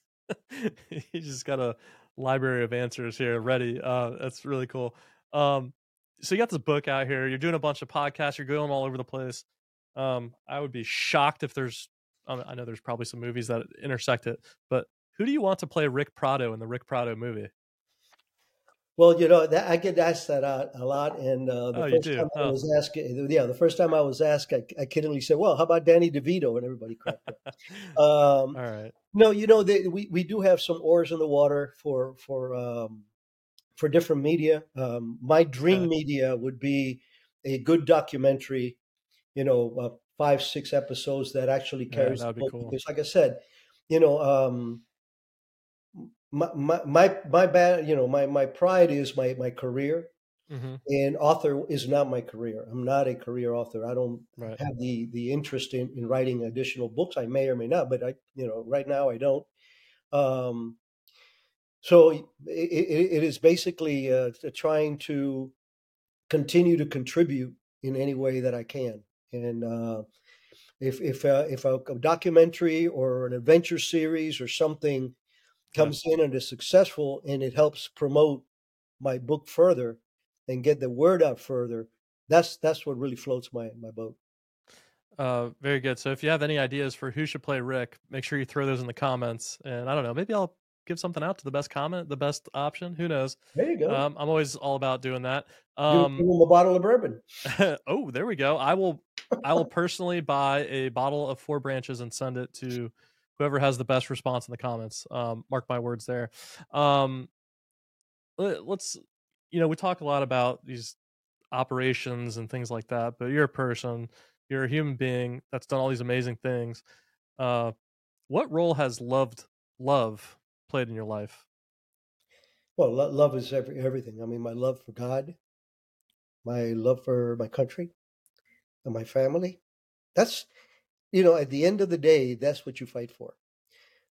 he just got a library of answers here ready. Uh, that's really cool. Um, so you got this book out here. You're doing a bunch of podcasts. You're going all over the place. Um, I would be shocked if there's. I know there's probably some movies that intersect it, but who do you want to play Ric Prado in the Ric Prado movie? Well, you know, that, I get asked that a, a lot, and uh, the Oh, first time I Oh. was asked, yeah, the first time I was asked, I, I kiddingly said, "Well, how about Danny DeVito?" And everybody cracked up. Um, all right. no, you know, they, we we do have some oars in the water for for um, for different media. Um, my dream media would be a good documentary, you know, uh, five six episodes that actually carries that would be the book. cool. Because, like I said, you know, um, my my my my bad, you know, my my pride is my my career hmm and author is not my career. I'm not a career author. I don't Right. have the the interest in, in writing additional books. I may or may not, but I you know right now I don't. Um, so it, it, it is basically uh, trying to continue to contribute in any way that I can. And uh, if if uh, if a, a documentary or an adventure series or something Yeah. comes in and is successful and it helps promote my book further and get the word out further, that's that's what really floats my my boat. Uh, very good. So if you have any ideas for who should play Ric, make sure you throw those in the comments. And I don't know, maybe I'll give something out to the best comment, the best option. Who knows? There you go. Um, I'm always all about doing that. Um, give them a bottle of bourbon. oh, there we go. I will. I will personally buy a bottle of Four Branches and send it to whoever has the best response in the comments. Um, mark my words there. Um, let- let's. You know, we talk a lot about these operations and things like that, but you're a person. You're a human being that's done all these amazing things. Uh, what role has loved love played in your life? Well, love is every, everything. I mean, my love for God, my love for my country, and my family. That's, you know, at the end of the day, that's what you fight for.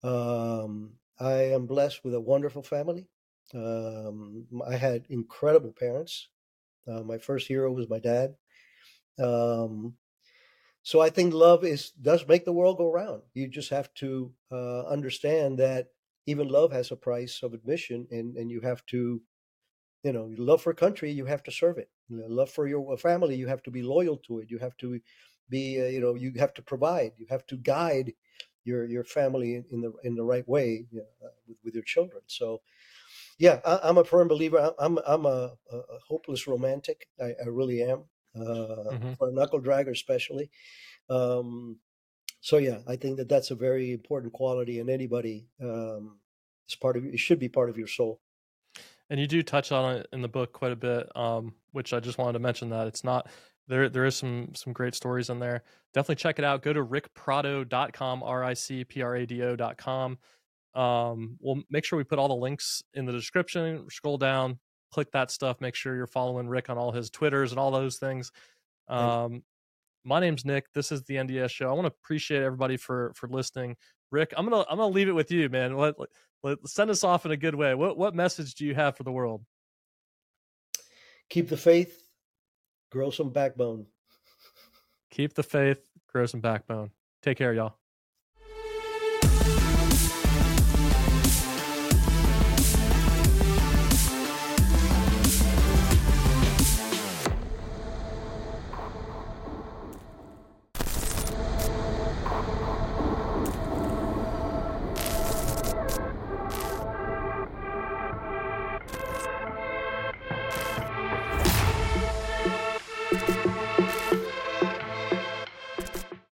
Um, I am blessed with a wonderful family. Um, I had incredible parents. Uh, my first hero was my dad. Um, so I think love is does make the world go round. You just have to uh, understand that even love has a price of admission, and and you have to, you know, love for country, you have to serve it. Love for your family, you have to be loyal to it. You have to be, uh, you know, you have to provide. You have to guide your your family in, the in the right way you know, uh, with, with your children. So, yeah, I, I'm a firm believer. I- I'm I'm a, a hopeless romantic. I, I really am. Uh, Mhm. For a knuckle dragger, especially. Um, so yeah, I think that that's a very important quality in anybody. Um, it's part of it should be part of your soul. and you do touch on it in the book quite a bit um which i just wanted to mention that it's not there there is some some great stories in there definitely check it out go to ricprado.com r-i-c-p-r-a-d-o.com um we'll make sure we put all the links in the description scroll down click that stuff make sure you're following ric on all his twitters and all those things um my name's nick this is the nds show i want to appreciate everybody for for listening ric i'm gonna i'm gonna leave it with you man let, let send us off in a good way what what message do you have for the world Keep the faith, grow some backbone. keep the faith, grow some backbone. Take care, y'all.